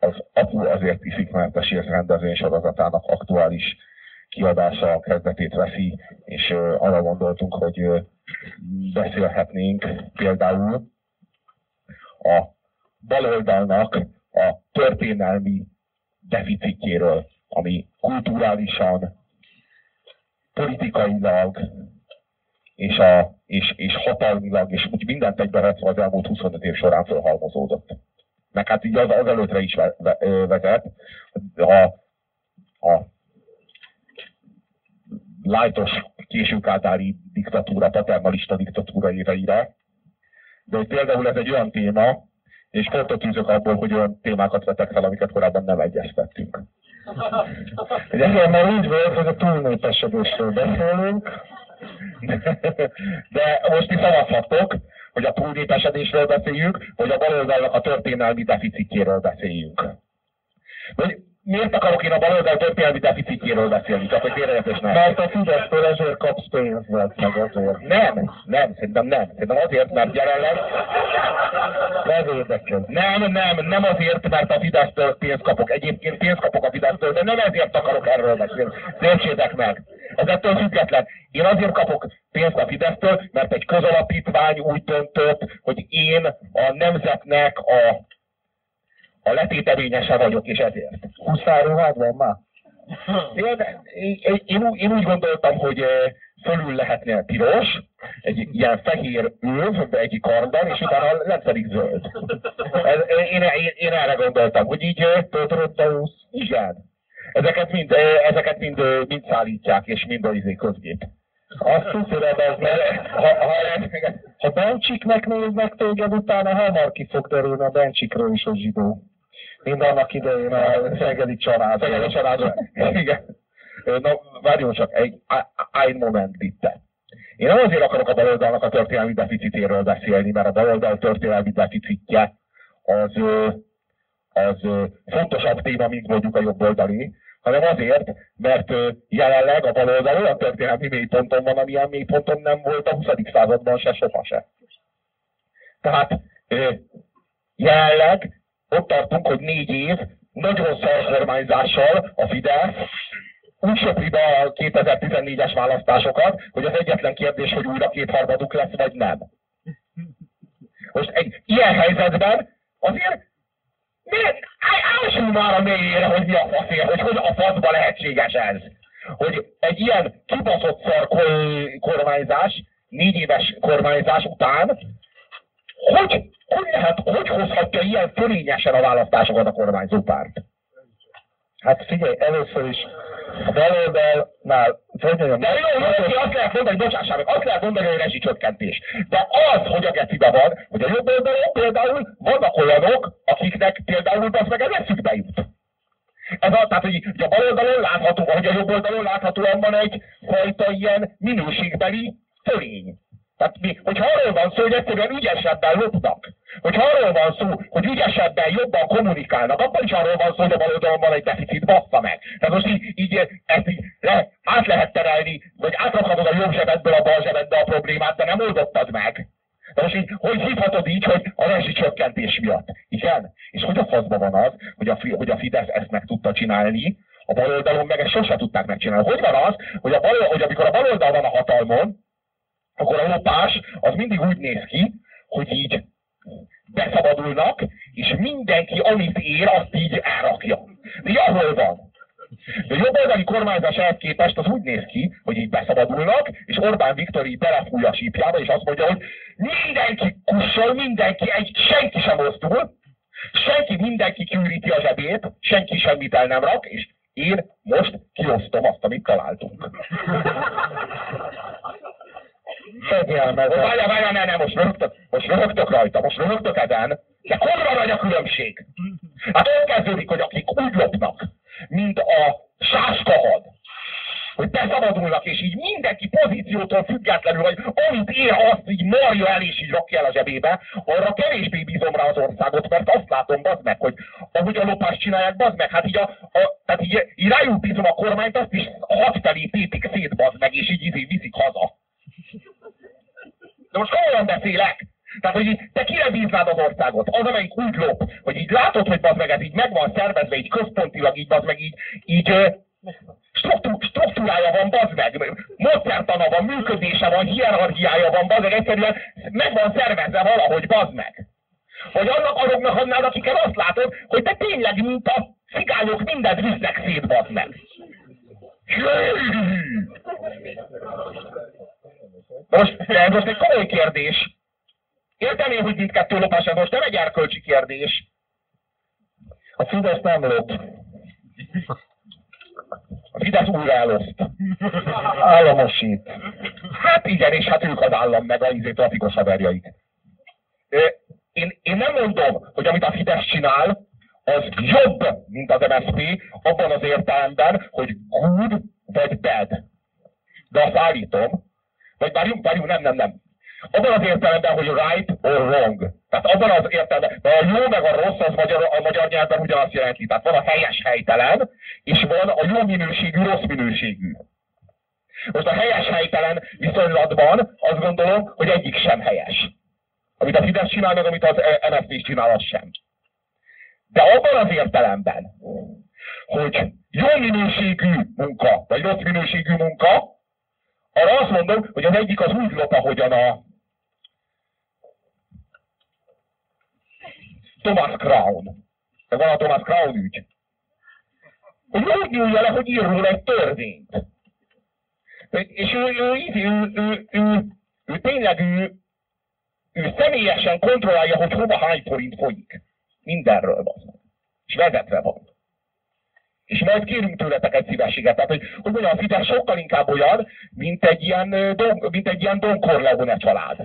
az Apu azért iszik mentesért rendezvény sorozatának aktuális kiadása a kezdetét veszi, és arra gondoltunk, hogy beszélhetnénk például a baloldalnak a történelmi deficitjéről, ami kulturálisan, politikailag és, a, és, és hatalmilag, és úgy mindent egybevetve az elmúlt 25 év során felhalmozódott. Meg hát így az, az előttre is vezet. A, a lájtos későkátári diktatúra, paternalista diktatúra éveire. De hogy például ez egy olyan téma, és pontot tűzök abból, hogy olyan témákat vetek fel, amiket korábban nem egyeztettünk. Ugye már úgy volt, hogy a túlnépesedésről beszélünk, de most is szavazhatok, hogy a túlnépesedésről beszéljünk, vagy a baloldalnak a történelmi deficitjéről beszéljünk. Vagy miért akarok én a baloldal történelmi deficitjéről beszélni? Csak hogy félreértés nem. Mert a Fidesztől ezért kapsz pénzt, meg azért. Nem, nem, szerintem nem. Szerintem azért, mert jelenleg... Levédeked. Nem, nem, nem azért, mert a Fidesztől pénzt kapok. Egyébként pénzt kapok a Fidesztől, de nem ezért akarok erről beszélni. Értsétek meg. Ez ettől független. Én azért kapok pénzt a Fidesztől, mert egy közalapítvány úgy döntött, hogy én a nemzetnek a a letéteményese vagyok, és ezért. Huszáruhád van már? Én, én, én, én úgy gondoltam, hogy fölül lehetne piros, egy ilyen fehér öv egy karban, és utána lent pedig zöld. Ez, én, én, én erre gondoltam, hogy így Totorottausz. Igen. Ezeket mind, ezeket mind, mind szállítják, és mind a izé közgép. Azt tudod, ez mert ha, ha, ha Bencsiknek néznek téged, utána hamar ki fog derülni a Bencsikről is a zsidó mint annak idején a Szegedi család. Szegedi család. Igen. Na, várjon csak, egy, egy moment bitte. Én nem azért akarok a baloldalnak a történelmi deficitéről beszélni, mert a baloldal történelmi deficitje az, az fontosabb téma, mint mondjuk a jobb oldali, hanem azért, mert jelenleg a baloldal olyan történelmi mélyponton van, amilyen mélyponton nem volt a 20. században se, soha se. Tehát jelenleg ott tartunk, hogy négy év nagyon szar kormányzással a Fidesz úgy söpri be a 2014-es választásokat, hogy az egyetlen kérdés, hogy újra kétharmaduk lesz, vagy nem. Most egy ilyen helyzetben azért miért ássunk már a mélyére, hogy mi a faszér, hogy hogy a faszba lehetséges ez. Hogy egy ilyen kibaszott szar kormányzás, négy éves kormányzás után, hogy hogy lehet, hogy hozhatja ilyen fölényesen a választásokat a kormányzó párt? Hát figyelj, először is a baloldalnál, hogy mondjam, de jó, jó, azt lehet mondani, bocsássák meg, azt lehet mondani, hogy rezsicsökkentés. De az, hogy a gecibe van, hogy a jobb oldalon például vannak olyanok, akiknek például az meg ez eszükbe jut. Ez a, tehát, hogy a bal oldalon látható, hogy a jobb oldalon láthatóan van egy fajta ilyen minőségbeli fölény. Tehát mi, hogyha arról van szó, hogy egyszerűen ügyesebben lopnak, hogyha arról van szó, hogy ügyesebben jobban kommunikálnak, akkor is arról van szó, hogy a baloldalon van egy deficit, bassza meg. Tehát most így, így ezt így le, át lehet terelni, vagy átrakhatod a jobb zsebedből a bal zsebedbe a problémát, de nem oldottad meg. De most így, hogy hívhatod így, hogy a rezsicsökkentés miatt? Igen? És hogy a faszban van az, hogy a, hogy a Fidesz ezt meg tudta csinálni, a baloldalon meg ezt sose tudták megcsinálni. Hogy van az, hogy, a bal, hogy amikor a baloldal van a hatalmon, akkor a lopás az mindig úgy néz ki, hogy így beszabadulnak, és mindenki, amit ér, azt így elrakja. De ahol van? De jobb oldali kormányzás ehhez képest az úgy néz ki, hogy így beszabadulnak, és Orbán Viktor így belefúj a sípjába, és azt mondja, hogy mindenki kussol, mindenki, egy, senki sem mozdul, senki, mindenki kiüríti a zsebét, senki semmit el nem rak, és én most kiosztom azt, amit találtunk. Meg. Várjál, várjál, ne, ne, most rögtök, most rögtök rajta, most rögtök ezen, de kurva nagy a különbség. Hát ott kezdődik, hogy akik úgy lopnak, mint a sáskahad, hogy beszabadulnak, és így mindenki pozíciótól függetlenül, hogy amit ér, azt így marja el, és így rakja el a zsebébe, arra kevésbé bízom rá az országot, mert azt látom, bazd meg, hogy ahogy a lopást csinálják, bazd meg, hát így, a, a, tehát így, így rájuk bízom a kormányt, azt is hat felé tépik szét, bazd meg, és így, így viszik haza. De most komolyan beszélek. Tehát, hogy így, te kire bíznád az országot? Az, amelyik úgy lop, hogy így látod, hogy az meg ez így meg szervezve, így központilag, így az meg így, így struktú, struktúrája van, bazd meg, módszertana van, működése van, hierarchiája van, bazd meg, egyszerűen meg van szervezve valahogy, bazd meg. Vagy annak azoknak adnád, akiket azt látod, hogy te tényleg, mint a cigányok mindent visznek szét, bazd meg. Most, ez most egy komoly kérdés. Értem hogy mindkettő lopás, ez most nem egy erkölcsi kérdés. A Fidesz nem lop. A Fidesz újra eloszt. Államosít. Hát igen, és hát ők az állam meg a izé trafikos haverjait. Én, én nem mondom, hogy amit a Fidesz csinál, az jobb, mint az MSZP, abban az értelemben, hogy good vagy bad. De azt állítom, vagy várjunk, várjunk, nem, nem, nem. Abban az értelemben, hogy right or wrong. Tehát abban az értelemben, a jó meg a rossz az magyar, a magyar nyelvben ugyanazt jelenti. Tehát van a helyes helytelen, és van a jó minőségű, rossz minőségű. Most a helyes helytelen viszonylatban azt gondolom, hogy egyik sem helyes. Amit a Fidesz csinál, meg amit az MSZP csinál, az sem. De abban az értelemben, hogy jó minőségű munka, vagy rossz minőségű munka, arra azt mondom, hogy az egyik az úgy lop, ahogyan a Thomas Crown. De van a Thomas Crown ügy. Hogy úgy nyúlja le, hogy ír róla egy törvényt. És ő, ő, ő, ő, ő, ő, ő tényleg ő, ő személyesen kontrollálja, hogy hova hány forint folyik. Mindenről van. És vezetve van. És majd kérünk tőletek egy szívességet. Tehát, hogy, hogy mondjam, a Fidesz sokkal inkább olyan, mint egy ilyen, Don, mint egy ilyen Don Corleone család.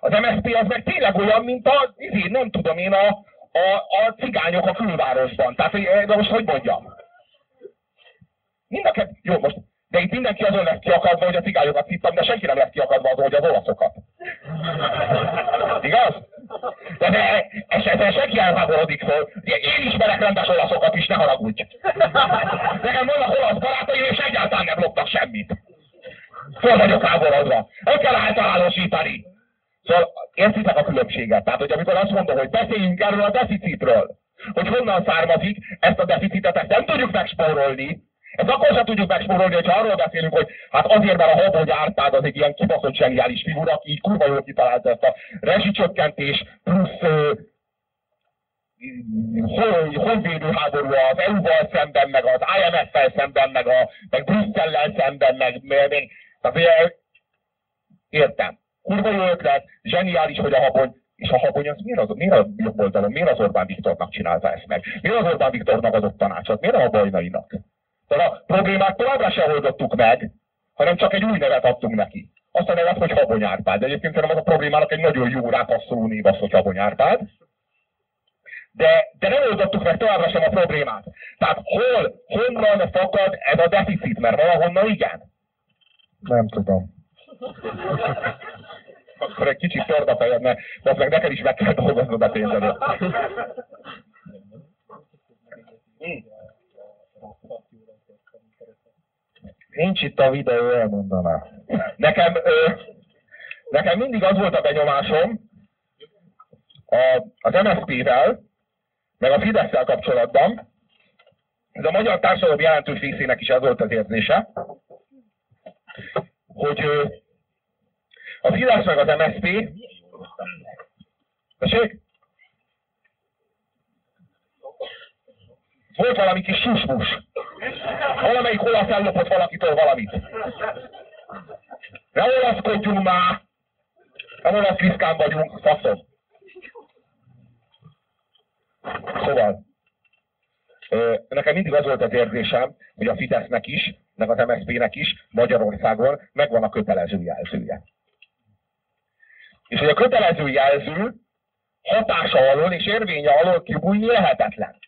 Az MSZP az meg tényleg olyan, mint a, izé, nem tudom én, a, a, a cigányok a külvárosban. Tehát, hogy, de most hogy mondjam? Mind a jó, most de itt mindenki azon lesz kiakadva, hogy a cigányokat hittam, de senki nem lesz kiakadva azon, hogy az olaszokat. Igaz? De, de esetleg senki elháborodik föl. Én ismerek rendes olaszokat is, ne haragudj. Nekem vannak olasz barátaim, és egyáltalán nem loptak semmit. Föl vagyok háborodva. Nem kell általánosítani. Szóval értitek a különbséget. Tehát, hogy amikor azt mondom, hogy beszéljünk erről a deficitről, hogy honnan származik, ezt a deficitet ezt nem tudjuk megspórolni, ezt akkor sem tudjuk megspórolni, hogyha arról beszélünk, hogy hát azért, mert a Habony Árpád az egy ilyen kibaszott zseniális figura, aki így kurva jól kitalálta ezt a rezsicsökkentés plusz honvédő háború az EU-val szemben, meg az IMF-fel szemben, meg, a, meg Brüsszellel szemben, meg, meg tehát, értem. Kurva jó ötlet, zseniális, hogy a habony, és a habony az miért, az, miért a jobb oldalon, miért az Orbán Viktornak csinálta ezt meg? Miért az Orbán Viktornak adott tanácsot? Miért a bajnainak? Tehát a problémát továbbra sem oldottuk meg, hanem csak egy új nevet adtunk neki. Azt a nevet, hogy Habony Árpád. De egyébként szerintem az a problémának egy nagyon jó rápasszoló név az, hogy Habony Árpád. De, de nem oldottuk meg továbbra sem a problémát. Tehát hol, honnan fakad ez a deficit? Mert valahonnan igen? Nem tudom. Akkor egy kicsit tört a fejed, mert meg neked is meg kell dolgoznod a pénzedet. Nincs itt a videó, elmondaná. Nekem, ö, nekem mindig az volt a benyomásom a, az MSZP-vel, meg a fidesz kapcsolatban, ez a magyar társadalom jelentős részének is ez volt az érzése, hogy ö, a Fidesz meg az MSZP, tessék? Volt valami kis susmus. Valamelyik olasz ellopott valakitől valamit. Ne olaszkodjunk már! Nem olasz viszkán vagyunk, faszom. Szóval, nekem mindig az volt az érzésem, hogy a Fidesznek is, meg az MSZP-nek is Magyarországon megvan a kötelező jelzője. És hogy a kötelező jelző hatása alól és érvénye alól kibújni lehetetlen.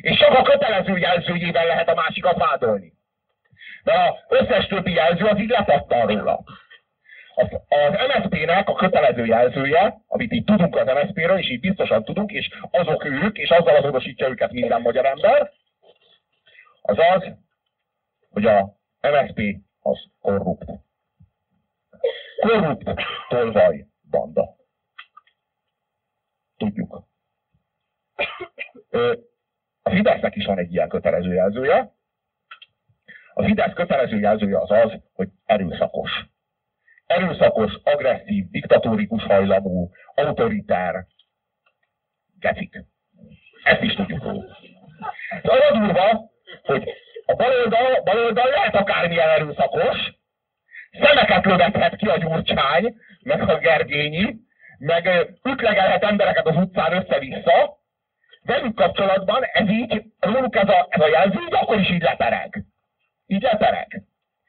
És csak a kötelező jelzőjével lehet a másikat vádolni. De az összes többi jelző az így lepattan róla. Az, az MSZP-nek a kötelező jelzője, amit így tudunk az MSZP-ről, és így biztosan tudunk, és azok ők, és azzal azonosítja őket minden magyar ember, az az, hogy a MSZP az korrupt. korrupt tolvaj banda. Tudjuk. A Fidesznek is van egy ilyen kötelező jelzője. A Fidesz kötelező jelzője az az, hogy erőszakos. Erőszakos, agresszív, diktatórikus hajlamú, autoritár, gecik. Ezt is tudjuk róluk. De az a durva, hogy a baloldal, baloldal lehet akármilyen erőszakos, szemeket lövethet ki a gyurcsány, meg a gergényi, meg ütlegelhet embereket az utcán össze-vissza, velük kapcsolatban ez így, róluk ez a, ez a jelző, így akkor is így lepereg. Így lepereg.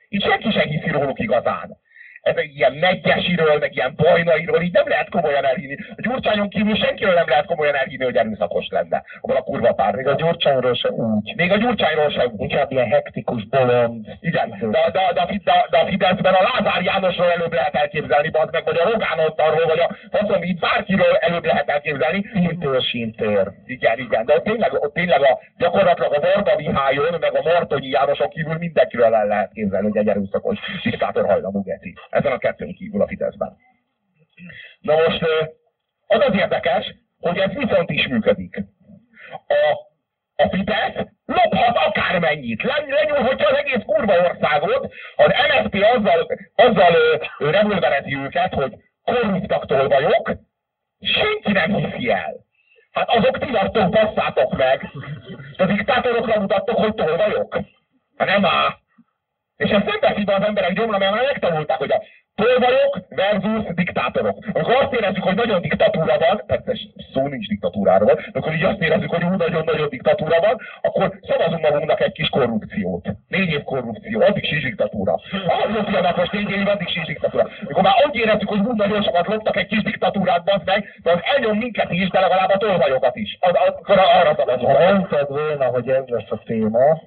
Így senki sem hiszi róluk igazán ez egy ilyen megyesiről, meg ilyen bajnairól, így nem lehet komolyan elhinni. A Gyurcsányon kívül senkiről nem lehet komolyan elhinni, hogy erőszakos lenne. Abban a kurva pár. Még a Gyurcsányról se úgy. Még a Gyurcsányról se úgy. Inkább ilyen hektikus bolond. Igen, de, de, de, de, de a Fideszben a Lázár Jánosról előbb lehet elképzelni, az meg, vagy a Rogán Ottarról, vagy a faszom, így bárkiről előbb lehet elképzelni. Sintér, sintér. Igen, igen, de ott tényleg, ott tényleg a, gyakorlatilag a Varga Mihályon, meg a Martonyi Jánoson kívül mindenkiről el lehet képzelni, hogy egy erőszakos diktátor hajlamú geci ezen a kettőn kívül a Fideszben. Na most az az érdekes, hogy ez viszont is működik. A, a Fidesz lophat akármennyit, lenyúlhatja az egész kurva országot, az MSZP azzal, azzal revolverezi őket, hogy korruptak tolvajok, senki nem hiszi el. Hát azok ti passzátok meg. A diktátorokra mutattok, hogy tolvajok. Hát nem áll. És ezt nem veszi be az emberek gyomra, mert már megtanulták, hogy a tolvajok versus diktátorok. Amikor azt érezzük, hogy nagyon diktatúra van, persze szó nincs diktatúráról, de akkor így azt érezzük, hogy nagyon-nagyon diktatúra van, akkor szavazunk magunknak egy kis korrupciót. Négy év korrupció, az is diktatúra. Az lopjanak most négy év, az is diktatúra. Amikor már úgy érezzük, hogy úgy nagyon sokat loptak egy kis diktatúrát, az meg, de az elnyom minket is, de legalább a tolvajokat is. Az, akkor arra szavazunk. Ha mondtad volna, hogy ez lesz a téma,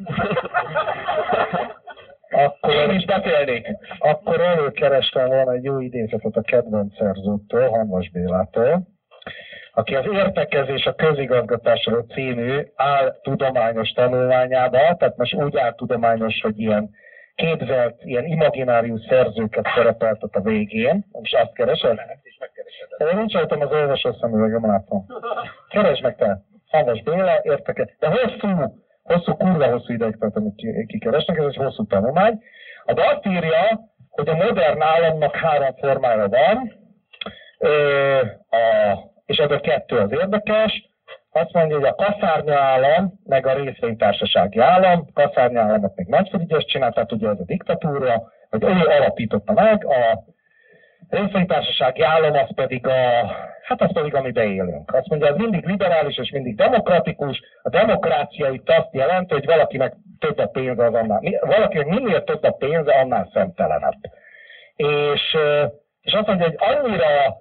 akkor én is beszélnék. Akkor előkerestem volna egy jó idézetet a kedvenc szerzőtől, Hanvas Bélától, aki az értekezés a közigazgatásról című áll tudományos tanulmányába, tehát most úgy áll tudományos, hogy ilyen képzelt, ilyen imaginárius szerzőket szerepeltet a végén. Most azt keresed? Ezt is megkeresed. Én nincs rajtam az olvasó szemüvegem, látom. Keresd meg te. Hanvas Béla, érteke. De hosszú hosszú, kurva hosszú ideig tart, amit kikeresnek, ez egy hosszú tanulmány. De azt írja, hogy a modern államnak három formája van, a, és ez a kettő az érdekes. Azt mondja, hogy a kaszárnya állam, meg a részvénytársasági állam, kaszárnya államot még Nagyfrigyes csinált, tehát ugye ez a diktatúra, hogy ő alapította meg, a részvénytársasági állam az pedig a, hát az pedig, amiben élünk. Azt mondja, ez mindig liberális és mindig demokratikus. A demokrácia itt azt jelenti, hogy valakinek több a pénze, az annál, valakinek minél több a pénze, annál szemtelenebb. És, és azt mondja, hogy annyira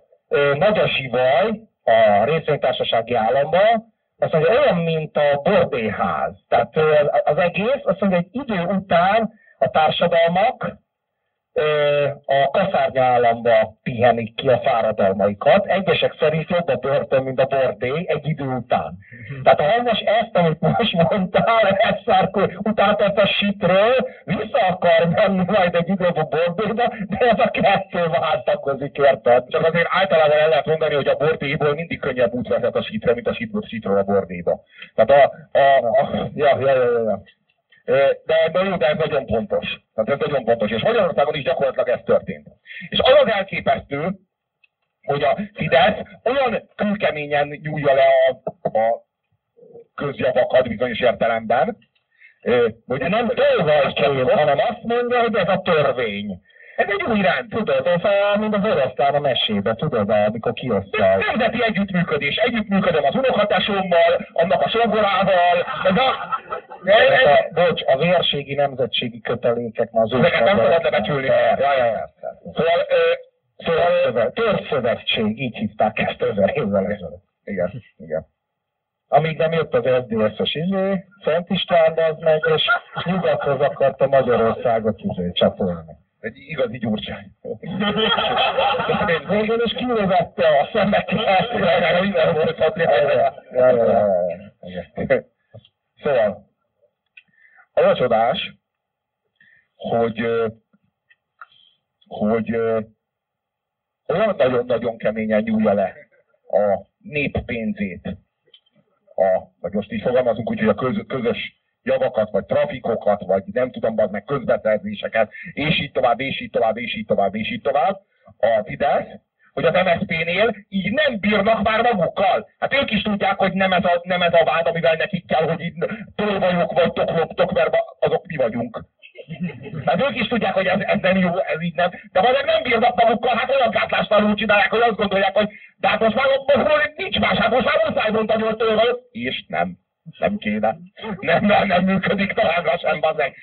nagy a zsivaj a részvénytársasági államban, azt mondja, olyan, mint a bordéház. Tehát az egész, azt mondja, hogy idő után a társadalmak, a kaszárnya államba pihenik ki a fáradalmaikat. Egyesek szerint jobb a börtön, mint a bordé egy idő után. Tehát ha most ezt, amit most mondtál, ezt szárkó, utált ezt a sitről, vissza akar menni majd egy időbb a bordéba, de ez a kettő váltakozik, érted? Csak azért általában el lehet mondani, hogy a bordéból mindig könnyebb út vezet a sitre, mint a sitről a bordéba. Tehát a, a, a, ja, ja, ja, ja. De, jó, de ez nagyon pontos. Tehát ez nagyon pontos. És Magyarországon is gyakorlatilag ez történt. És az az elképesztő, hogy a Fidesz olyan kőkeményen nyúlja le a, a közjavakat bizonyos értelemben, hogy nem tolvaj hanem azt mondja, hogy ez a törvény. Ez egy új rend, tudod, ez a, mint az oroszlán a mesébe, tudod, amikor kiosztja. Nemzeti együttműködés. Együttműködöm az unokatásommal, annak a songorával. Ez a, ez, ez, a, bocs, a vérségi nemzetségi kötelékek ma az Ezeket nem szabad lebecsülni. Ja, ja, ja. Szóval, szóval Törzszövetség, így hívták ezt ezer évvel ezelőtt. Igen, igen. Amíg nem jött az SZDSZ-es izé, Szent István, az meg, és nyugathoz akarta Magyarországot izé csapolni. Egy igazi gyurcsány. Végül is kilövette a szemeket. Minden volt Szóval, az a csodás, hogy hogy olyan nagyon-nagyon keményen nyúlja le a nép pénzét, a, vagy most így fogalmazunk úgy, hogy a köz, közös javakat, vagy trafikokat, vagy nem tudom, az meg közbeszerzéseket, és így tovább, és így tovább, és így tovább, és így tovább, a Fidesz, hogy az MSZP-nél így nem bírnak már magukkal. Hát ők is tudják, hogy nem ez a, nem ez a vád, amivel nekik kell, hogy így tolvajok vagytok, loptok, mert azok mi vagyunk. Hát ők is tudják, hogy ez, ez nem jó, ez így nem. De majd nem bírnak magukkal, hát olyan gátlástalanul csinálják, hogy azt gondolják, hogy de hát most már most nincs más, hát most már muszáj mondani, hogy tőle És nem. Nem kéne. Nem, nem, nem működik továbbra sem, bazeg.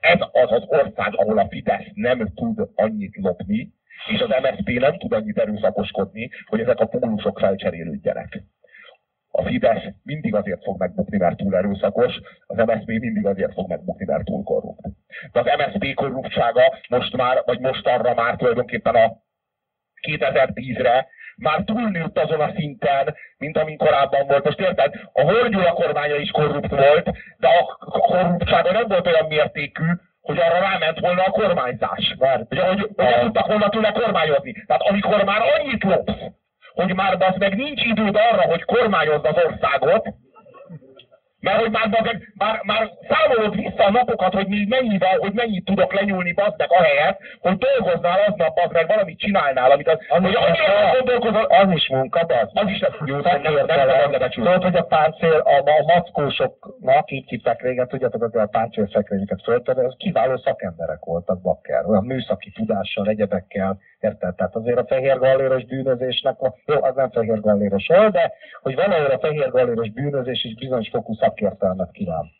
Ez az az ország, ahol a Fidesz nem tud annyit lopni, és az MSZP nem tud annyit erőszakoskodni, hogy ezek a pólusok felcserélődjenek. A Fidesz mindig azért fog megbukni, mert túl erőszakos, az MSZP mindig azért fog megbukni, mert túl korrupt. De az MSZP korruptsága most már, vagy most arra már tulajdonképpen a 2010-re már túlnőtt azon a szinten, mint amin korábban volt. Most érted? A Horgyula kormánya is korrupt volt, de a korruptsága nem volt olyan mértékű, hogy arra ráment volna a kormányzás. Mert, hogy, hogy, hogy nem tudtak volna tőle kormányozni. Tehát amikor már annyit lopsz, hogy már az meg nincs időd arra, hogy kormányozd az országot, mert hogy már, már, már, már számolod vissza a napokat, hogy mi mennyivel, hogy mennyit tudok lenyúlni bazdek ahelyett, hogy dolgoznál aznap, az meg valamit csinálnál, amit az, az hogy annyira gondolkozol, az is munka, az, az is jó, nem, nem Tudod, hogy a páncél, a, a mackósoknak, így hívták régen, tudjátok, hogy a páncélszekrényeket föltörni, az kiváló szakemberek voltak bakker, olyan műszaki tudással, egyebekkel, érted? Tehát azért a fehér galléros bűnözésnek, jó, az nem fehér galléros de hogy valahol a fehér galléros bűnözés is bizonyos fokú szakértelmet kíván.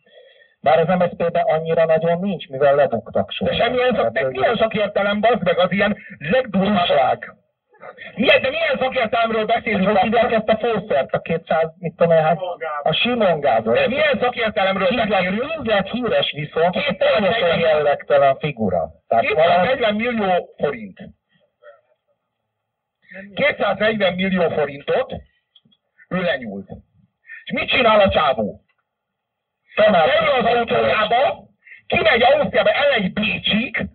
Bár az MSZP-ben annyira nagyon nincs, mivel lebuktak soha. De semmilyen szak, de milyen szakértelem, bazd meg, az ilyen legdurvább. Milyen, de milyen szakértelemről beszélünk? Hogy hívják ezt a fószert, a 200, mit tudom én, hát a Simon Gábor. De milyen szakértelemről beszélünk? Lett híres viszont, hogy teljesen jellegtelen figura. 240 millió forint. 240 millió forintot ő lenyúlt. És mit csinál a csávó? Felül az autójába, kimegy Ausztriába, elmegy Bécsig,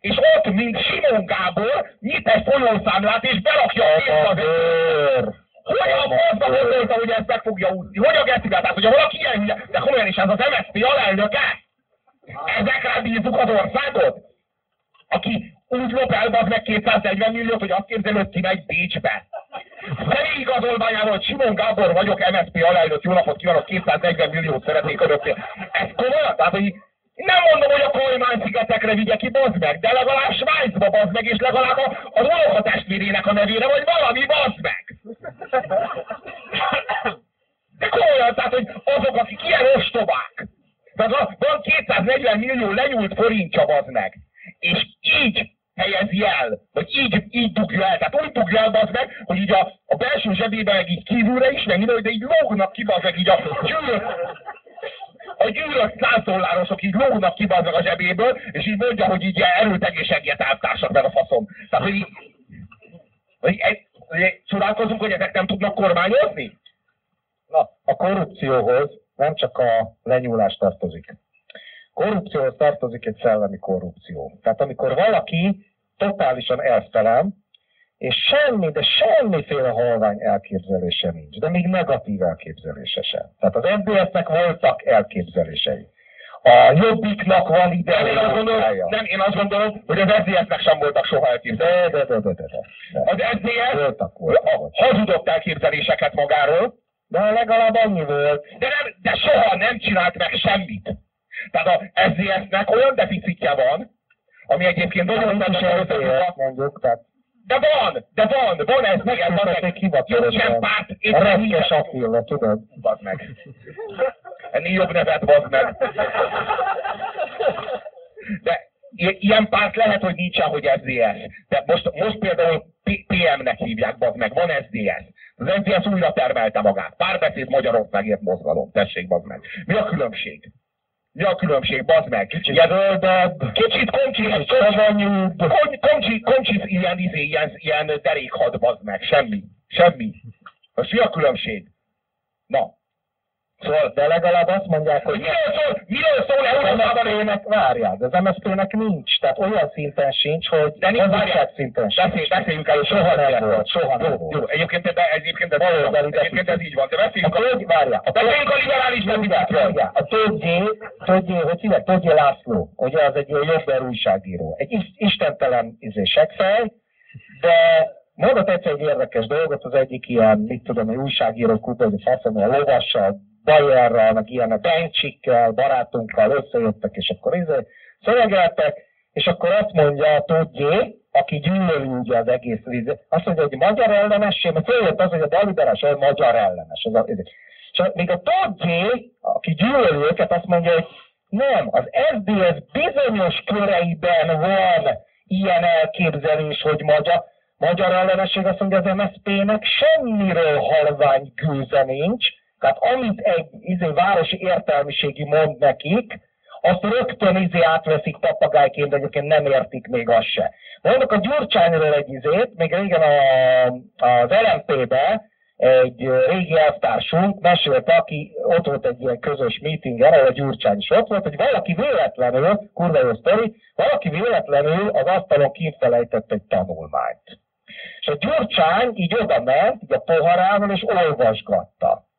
és ott, mint Simon Gábor, nyit egy folyószámlát, és berakja a pénzt az Hogy a faszba gondolta, hogy ezt meg fogja úszni? Hogy a gecibe? Tehát, hogyha valaki ilyen hülye, de komolyan is ez az MSZP alelnöke? Ezekre bízzuk az országot? Aki úgy lop meg 240 milliót, hogy azt képzel, hogy kimegy Bécsbe. Személyi igazolványával, hogy Simon Gábor vagyok, MSZP alelnök, jó napot kívánok, 240 milliót szeretnék önöknél. Ez komolyan? Tehát, hogy nem mondom, hogy a Kajmán szigetekre vigye ki, bazd meg, de legalább Svájcba bazd meg, és legalább a, az unoka testvérének a nevére, vagy valami bazd meg. De komolyan, tehát, hogy azok, akik ilyen ostobák, tehát van 240 millió lenyúlt forintja bazd meg, és így helyezi el, vagy így, így dugja el. Tehát úgy dugja el az meg, hogy így a, a belső zsebében meg így kívülre is, meg minden, de így lógnak ki meg így a gyűlölt, a gyűlölt százdollárosok így lógnak ki meg a zsebéből, és így mondja, hogy így erőtegéseget eltársak meg a faszom. Tehát, hogy, így, hogy, hogy csodálkozunk, hogy ezek nem tudnak kormányozni? Na, a korrupcióhoz nem csak a lenyúlás tartozik. Korrupcióhoz tartozik egy szellemi korrupció. Tehát amikor valaki totálisan elfelem, és semmi, de semmiféle halvány elképzelése nincs, de még negatív elképzelése sem. Tehát az MDF-nek voltak elképzelései. A jobbiknak van ide. Nem, én azt gondolom, nem, én azt gondolom, hogy az SZDSZ-nek sem voltak soha elképzelések. De, de, de, de, de, de. Az SZDSZ voltak, voltak, voltak. hazudott elképzeléseket magáról. De legalább annyi volt. De, nem, de soha nem csinált meg semmit. Tehát a SZDSZ-nek olyan deficitje van, ami egyébként nagyon nagy mondjuk, tehát de van, de van, van ez meg, ez meg. Ilyen párt, a retkes Attila, tudod? Bazd meg. Ennél jobb nevet, bazd meg. De ilyen párt lehet, hogy nincsen, hogy SZDSZ. De most, most például PM-nek hívják, bazd meg, van SZDSZ. Az SZDSZ újra termelte magát. Párbeszéd Magyarországért mozgalom. Tessék, bazd meg. Mi a különbség? Mi a különbség, bazd meg? Kicsit zöldebb, kicsit komcsi, savanyúbb. Komcsi, komcsi ilyen, izé, ilyen, ilyen derékhad, bazd meg. Semmi. Semmi. Most mi a különbség? Na. Szóval? De legalább azt mondják, hogy Miről szól, miről szól Európában? MSZP-nek, várjál, de az MSZP-nek nincs, tehát olyan szinten sincs, hogy De nincs, várjál. szinten sincs. Beszélj, beszéljünk el, Soha nem volt, soha nem jó, volt. Jó, egyébként, de egyébként, ez, Baloldali egyébként ez így van, de A beszéljünk a, Tölgy, várjál, a beszéljünk a liberális. Várjál, a Tölgyé, Tölgyé, hogy hívják, Tölgyé László, ugye az egy jobber újságíró, egy is- istentelen izé, seggfej, de mondott egyszer egy érdekes dolgot, az egyik ilyen, mit tudom, egy újságíró kupa, hogy faszom, a lovassal, Bajerrel, meg ilyen a Bencsikkel, barátunkkal összejöttek, és akkor izé szövegeltek, és akkor azt mondja a Tölgyé, aki gyűlöli ugye az egész izé, azt mondja, hogy magyar ellenesség, mert följött az, hogy a deliberás olyan magyar ellenes. Az a, izé. És még a Tolgé, aki gyűlöli őket, azt mondja, hogy nem, az SZDSZ bizonyos köreiben van ilyen elképzelés, hogy magyar, magyar ellenesség, azt mondja, az MSZP-nek semmiről halvány gőze nincs, tehát amit egy izé, városi értelmiségi mond nekik, azt rögtön izé átveszik papagájként, de egyébként nem értik még azt se. Mondok a Gyurcsányról egy izét, még régen a, az LMP-be egy régi elvtársunk mesélte, aki ott volt egy ilyen közös meetingen, ahol a Gyurcsány is ott volt, hogy valaki véletlenül, kurva jó sztori, valaki véletlenül az asztalon kifelejtett egy tanulmányt. És a Gyurcsány így oda ment, így a poharával, és olvasgatta.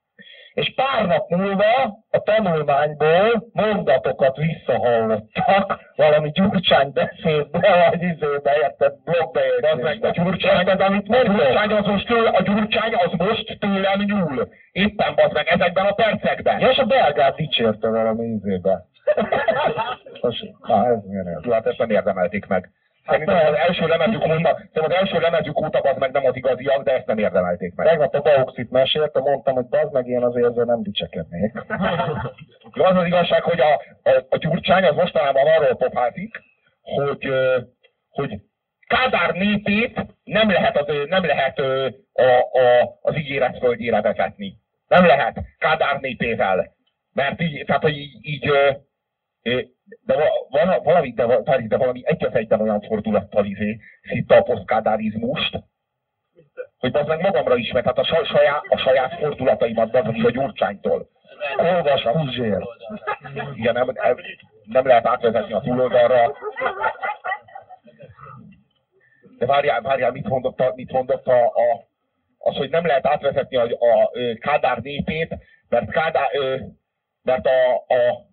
És pár nap múlva a tanulmányból mondatokat visszahallottak, valami Gyurcsány beszédbe, vagy izébe, érted, Az meg a blogbejegyzésbe. Gyurcsány, Érted, amit a mondok? Gyurcsány az most, tőle, a Gyurcsány az most tőlem nyúl. Éppen bazd meg ezekben a percekben. Ja, és a belgát dicsérte valami izébe. Na, ez Jó, hát nem érdemelték meg. Szerintem az első lemezük óta, az első lemezük óta az meg nem az igaziak, de ezt nem érdemelték meg. Tegnap a Bauxit mesélte, mondtam, hogy bazd meg, én azért ezzel nem dicsekednék. Az az igazság, hogy a, a, a Gyurcsány az mostanában arról pofázik, hogy, hogy Kádár népét nem lehet az, nem lehet a, a, az ígéret földjére vezetni. Nem lehet Kádár népével. Mert így, tehát, hogy így, így de va- van, valami, de, Feri, de valami egy az egyben olyan fordulattal izé, szitta a posztkádárizmust, hogy az meg magamra is, mert hát a sa- saját, a saját fordulataimat az, a Gyurcsánytól. Olvas Puzsér. Igen, nem, nem, lehet átvezetni a túloldalra. De várjál, várjál, mit mondott, a, mit mondott a, a, az, hogy nem lehet átvezetni a, a, ö, Kádár népét, mert Kádár, mert a, a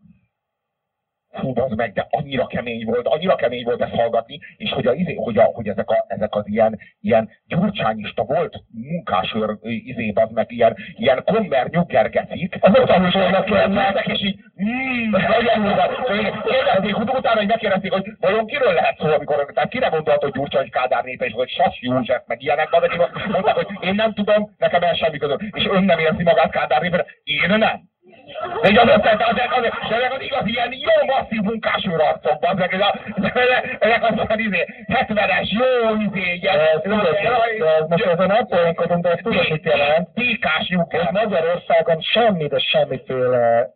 Hú, az meg, de annyira kemény volt, annyira kemény volt ezt hallgatni, és hogy, a, izé, hogy, a, hogy ezek, a, ezek az ilyen, ilyen gyurcsányista volt munkásőr izé, az meg ilyen, ilyen kommer nyuggergecik, Azok tanulnak mennek, és így, mm, nagyon durva. Kérdezték ut- utána, hogy megkérdezték, hogy vajon kiről lehet szó, amikor, tehát kire gondolt, hogy Gyurcsány Kádár népe, és hogy Sas József, meg ilyenek, akik mondták, hogy én nem tudom, nekem el semmi között, és ön nem érzi magát Kádár népe, én nem. Így az összes, az, az, de ezek az igaz ilyen jó masszív munkásőr arcok, az meg, ez a- ezek az olyan izé, 70-es, jó izé, ilyen, most ezen elpoénkodunk, de ez tudod, mit jelent? Tékás hogy lyuk. Magyarországon semmi, de semmiféle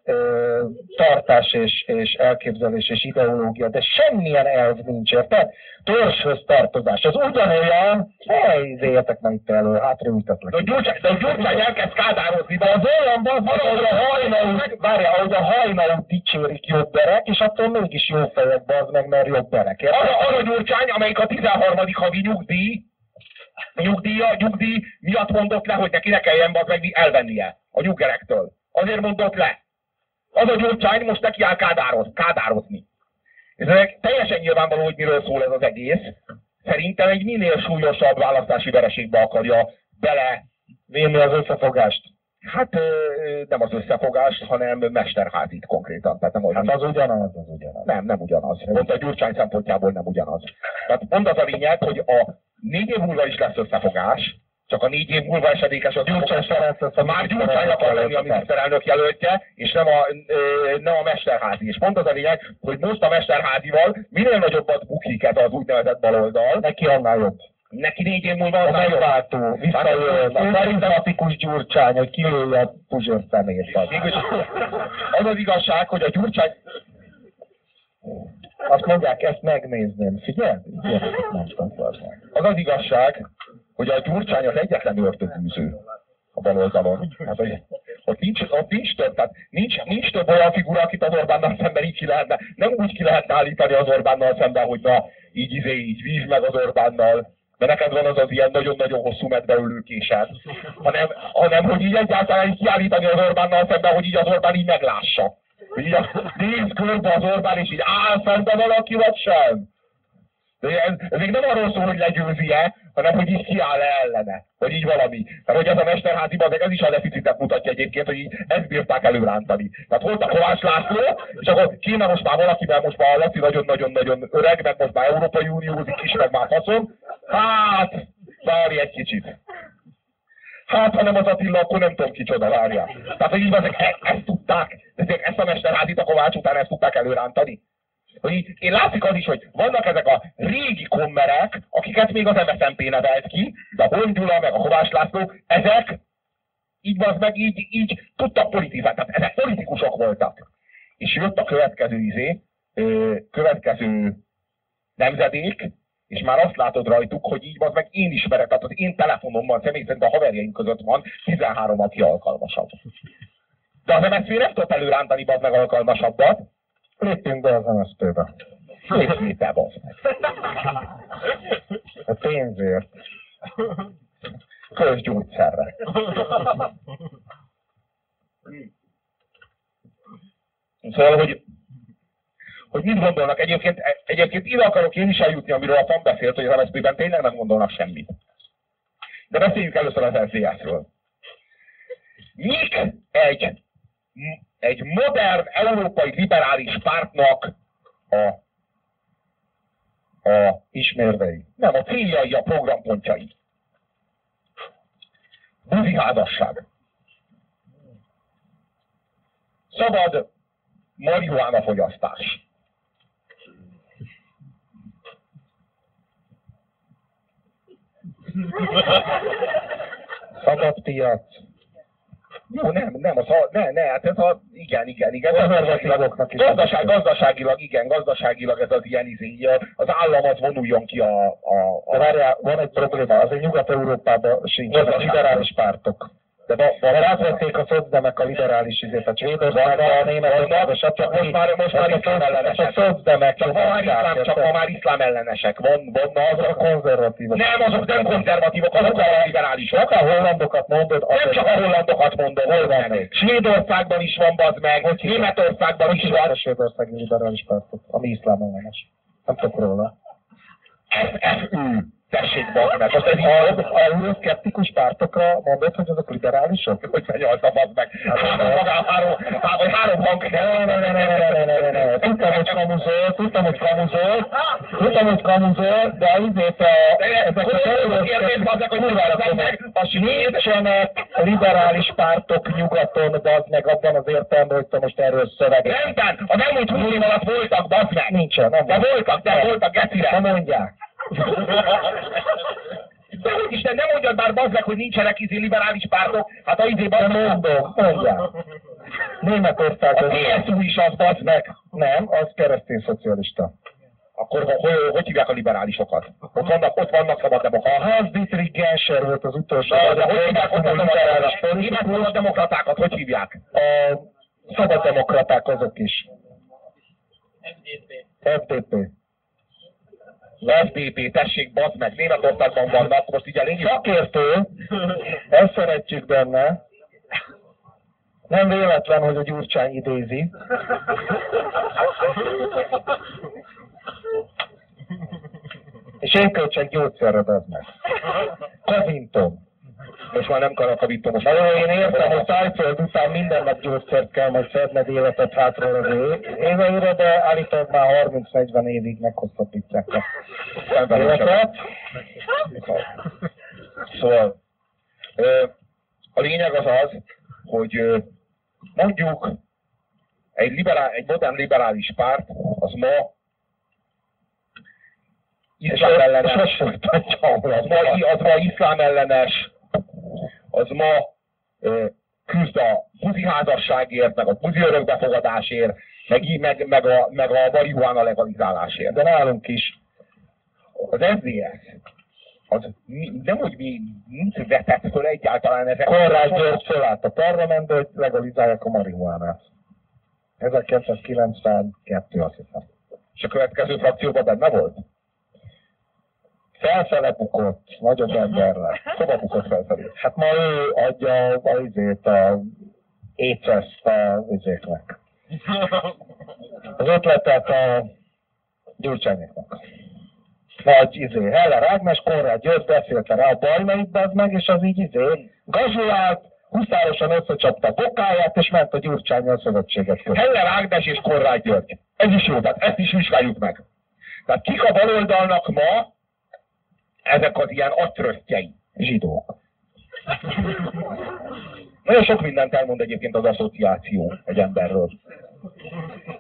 tartás és, és elképzelés és ideológia, de semmilyen elv nincs, érted? Törzshöz tartozás. Ez ugyanolyan, hely, értek meg itt elő, hátraültetlek. De a Gyurcsány, de Gyurcsány elkezd kádározni, de Az olyan van, hogy a hajnalút, várjál, hogy a hajnalút dicsérik jobberek, és attól mégis jó fejek, bazd meg, mert jobberek. arra, arra Gyurcsány, amelyik a 13. havi nyugdíj, nyugdíja, nyugdíj miatt mondott le, hogy neki ne kelljen bazd meg elvennie a nyuggerektől. Azért mondott le. Az a Gyurcsány most neki áll kádároz, kádározni. Ez ennek teljesen nyilvánvaló, hogy miről szól ez az egész. Szerintem egy minél súlyosabb választási vereségbe akarja bele Vinni az összefogást. Hát nem az összefogást, hanem mesterházit konkrétan. Tehát nem, olyan, Hát az ugyanaz, az ugyanaz. nem, nem ugyanaz. Pont a Gyurcsány szempontjából nem ugyanaz. Tehát pont az a lényeg, hogy a négy év múlva is lesz összefogás, csak a négy év múlva esedékes az Gyurcsány Ferenc a Már Gyurcsány akar lenni a miniszterelnök jelöltje, és nem a, ö, nem a mesterházi. És pont az a lényeg, hogy most a mesterházival minél nagyobbat bukik ez az úgynevezett baloldal, Neki annál jobb. neki négy év múlva A annál jobb. megváltó, visszajön, a karizmatikus gyurcsány, hogy kilője a Puzsér szemét. az az igazság, hogy a Gyurcsány, Azt mondják, ezt megnézném. Figyelj? Bazd meg. az az igazság, hogy a Gyurcsány az egyetlen ördögűző a baloldalon. Hát, hogy ott nincs, ott nincs több, tehát nincs, nincs több olyan figura, akit az Orbánnal szemben így ki lehetne, nem úgy ki lehetne állítani az Orbánnal szemben, hogy na, így izé, így víz meg az Orbánnal, de neked van az az ilyen nagyon-nagyon hosszú medveülő késed, hanem, hanem hogy így egyáltalán így kiállítani az Orbánnal szemben, hogy így az Orbán így meglássa. Hogy így a, néz körbe az Orbán, és így áll szembe valaki, vagy sem. De ez, ez még nem arról szól, hogy legyőzi-e, hanem hogy így kiáll -e ellene. Hogy így valami. Mert hogy ez a Mesterházi bazeg, ez is a deficitet mutatja egyébként, hogy így ezt bírták előrántani. Tehát volt a Kovács László, és akkor kéne most már valaki, mert most már a Laci nagyon-nagyon-nagyon öreg, meg most már Európai Uniózik is, meg már faszom. Hát, várj egy kicsit. Hát, ha nem az Attila, akkor nem tudom kicsoda, várjál. Tehát, hogy így ezek, e- ezt tudták, ezek, ezt a Mesterházit a Kovács után ezt tudták előrántani hogy én látszik az is, hogy vannak ezek a régi kommerek, akiket még az MSZNP nevelt ki, de a Hongyula, meg a Kovács László, ezek így van, meg így, így tudtak politizálni, tehát ezek politikusok voltak. És jött a következő izé, következő nemzedék, és már azt látod rajtuk, hogy így van, meg én ismerek, tehát az én telefonomban személy szerint a haverjaim között van 13, aki alkalmasabb. De az MSZP nem tudott előrántani az meg alkalmasabbat, Lépjünk be az MSZP-be. Lépjünk be, bazd A pénzért. Közgyógyszerre. Szóval, hogy, hogy mit gondolnak. Egyébként, egyébként ide akarok én is eljutni, amiről a FAM beszélt, hogy az MSZP-ben tényleg nem gondolnak semmit. De beszéljünk először az SZDSZ-ről. Mik egy egy modern európai liberális pártnak a, a ismérvei. Nem, a céljai, a programpontjai. Buziházasság. Szabad marihuána fogyasztás. Szabad piac, jó, nem, nem, az, ne, ne, hát ez a, igen, igen, igen. Gazdaságilag, gazdaság, gazdaságilag, igen, gazdaságilag ez az ilyen izé, az állam az vonuljon ki a... a, a... Várjál, van egy probléma, azért Nyugat-Európában sincs, a liberális pártok. De mert átvették a szocdemek a liberális izét, a Svédországban, a Németországban, stb. Most már, most már iszlám ellenesek. A szocdemek. Csak ma már iszlám, csak ma már iszlám ellenesek. Van, van azok a konzervatívok. Nem, azok nem konzervatívok, azok a liberálisok. Csak a hollandokat mondod. Nem csak a hollandokat mondod. Hol van még? Svédországban is van, bazd meg. Németországban is van. A svédországi liberális pártok, ami iszlám ellenes. Nem tudok róla. FFÜ. Tessék, meg. Most ez így a euroszkeptikus pártokra mondod, hogy azok liberálisok? Hogy megnyalta, bazd meg. Három, három, három, három hang. Ne, ne, ne, ne, ne, ne, ne, ne. Tudtam, hogy kamuzol, tudtam, hogy kamuzol, tudtam, hogy kamuzol, de azért a... Ezek az kurvára meg, nincsenek liberális pártok nyugaton, bazd meg abban az értelemben, hogy te most erről szöveget. Rendben, a nem úgy 20 év alatt voltak, bazd meg. Nincsen, nem. De voltak, de voltak, gecire. Nem mondják. De hogy Isten, nem mondjad már bazdmeg, hogy nincsenek izé liberális pártok, hát a izé bazdmeg. mondom, mondják. Németországban. A TSU is az bazdmeg. Nem, az keresztény szocialista. Akkor hogy, hogy, hogy hívják a liberálisokat? Ott vannak, ott vannak szabaddemokraták. A Hans Dietrich Genscher volt az utolsó. De, de hogy hívják ott a liberális politikus? demokratákat, hogy hívják? A szabaddemokraták azok is. FDP. FDP. FDP, tessék, bazd meg, Németországban vannak, most így elég Szakértő, ezt szeretjük benne. Nem véletlen, hogy a Gyurcsány idézi. És én költsek gyógyszerre, az meg. Kazintom. Most már nem karakavítom. Most Na jó, én értem, hogy szájföld után minden nap gyógyszert kell majd szedned életet hátról az éveire, de állítólag már 30-40 évig meghosszabbítják a életet. Szóval a lényeg az az, hogy mondjuk egy, liberál, egy modern liberális párt az ma iszlám ellenes, az ma, az ma iszlám ellenes, az ma küzd a buziházasságért, meg a buzi örökbefogadásért, meg, meg, meg, a, meg a marihuána legalizálásért. De nálunk is az SZDSZ az nem úgy mi nincs vetett föl egyáltalán ezek. Konrád György fölállt a parlamentbe, hogy legalizálják a marihuánát. 1992, azt hiszem. És a következő frakcióban benne volt? Felfele bukott, nagyobb emberrel. Hova bukott felfelé? Hát ma ő adja a izét, a éceszt a izéknek. Az ötletet a gyurcsányéknak. Nagy izé, Heller Ágnes, Konrád György beszélte rá a bajnait, az meg, és az így izé, gazsulált, huszárosan összecsapta a bokáját, és ment a gyurcsányjal szövetséget kötni. Heller Ágnes és Konrád György. Ez is jó, tehát ezt is vizsgáljuk meg. Tehát kik a baloldalnak ma ezek az ilyen atrösztjei? Zsidók. Nagyon sok mindent elmond egyébként az asszociáció egy emberről.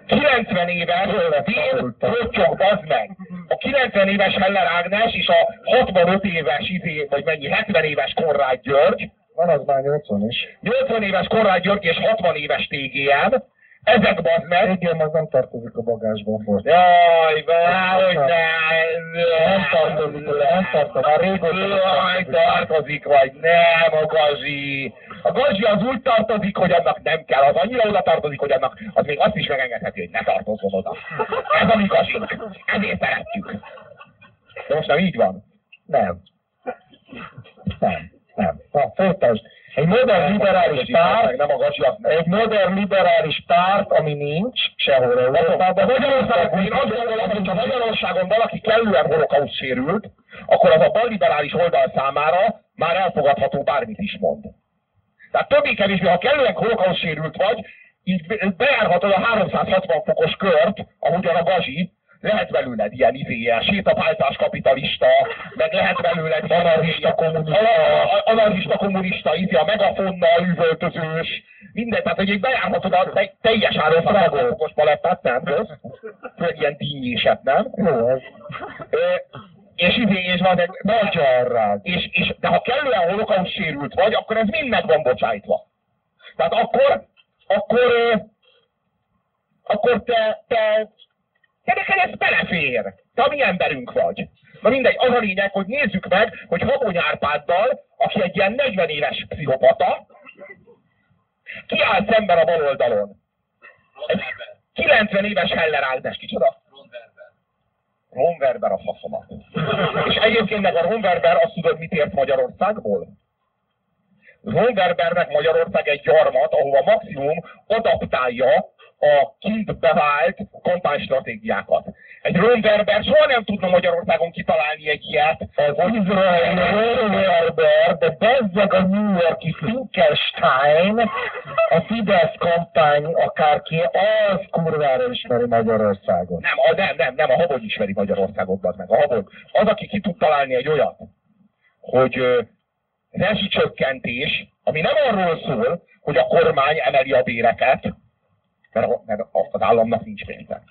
90 éves Dél Rottyog, bazd meg! A 90 éves Heller Ágnes és a 65 éves, izé, vagy mennyi, 70 éves Konrád György, Van az már 80 is. 80 éves Konrád György és 60 éves TGM, ezek bazd meg, Igen, az nem tartozik a bagásban volt. Jaj, hogy ne! Nem tartozik, nem tartozik, már régóta nem tartozik, vagy nem a gazsi. A gazsi az úgy tartozik, hogy annak nem kell, az annyira oda tartozik, hogy annak az még azt is megengedheti, hogy ne tartozzon oda. Ez a mi gazsink. Ezért szeretjük. De most nem így van. Nem. Nem. Nem. Na, folytasd. Egy modern liberális párt, Nem a gazsi, az nem. egy modern liberális párt, ami nincs sehol Európában. Magyarországon, én azt gondolom, hogy ha Magyarországon valaki kellően holokauszt sérült, akkor az a balliberális oldal számára már elfogadható bármit is mond. Tehát többé-kevésbé, ha kellően holokauszt sérült vagy, így bejárhatod a 360 fokos kört, ahogyan a gazsi, lehet belőled ilyen izé, ilyen sétapáltás kapitalista, meg lehet belőled anarchista kommunista, anarchista kommunista, izé, a megafonnal üvöltözős, minden, tehát hogy így bejárhatod a te- teljes 360 fokos palettát, nem? Főleg ilyen dínyéset, nem? Jó, ez Ö, és izé, és van egy magyar rád. és, és, de ha kellően holokauszt sérült vagy, akkor ez mind meg van bocsájtva. Tehát akkor, akkor, akkor te, te, te neked ez belefér. Te a mi emberünk vagy. Na mindegy, az a lényeg, hogy nézzük meg, hogy Habony Árpáddal, aki egy ilyen 40 éves pszichopata, kiáll szemben a bal oldalon. Egy 90 éves Heller Ágnes, kicsoda? Ron Werber. Ron Werber a faszomat. És egyébként meg a Ron Werber azt tudod, mit ért Magyarországból? Ron Werbernek Magyarország egy gyarmat, ahova maximum adaptálja a kint bevált kampánystratégiákat. Egy Ron Werber soha nem tudna Magyarországon kitalálni egy ilyet, Az izraeli Werber, de bezzeg a New Yorki Finkelstein, a Fidesz kampány akárki, az kurvára ismeri Magyarországot. Nem, a, nem, nem, nem, a Habony ismeri Magyarországot, az meg. A Habony. Az, aki ki tud találni egy olyat, hogy rezsicsökkentés, ami nem arról szól, hogy a kormány emeli a béreket, mert, mert az államnak nincs pénze.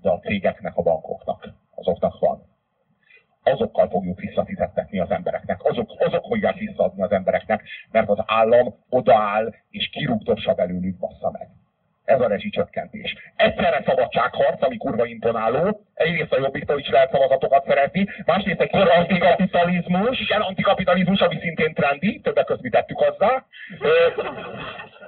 De a cégeknek, a bankoknak, azoknak van. Azokkal fogjuk visszafizettetni az embereknek, azok, azok fogják visszaadni az embereknek, mert az állam odaáll és kirúgdossa belőlük, bassza meg. Ez a rezsicsökkentés. Egyszerre szabadságharc, ami kurva imponáló, egyrészt a jobbiktól is lehet szavazatokat szerezni, másrészt egy antikapitalizmus, igen, antikapitalizmus, ami szintén trendi, többek között mi tettük hozzá.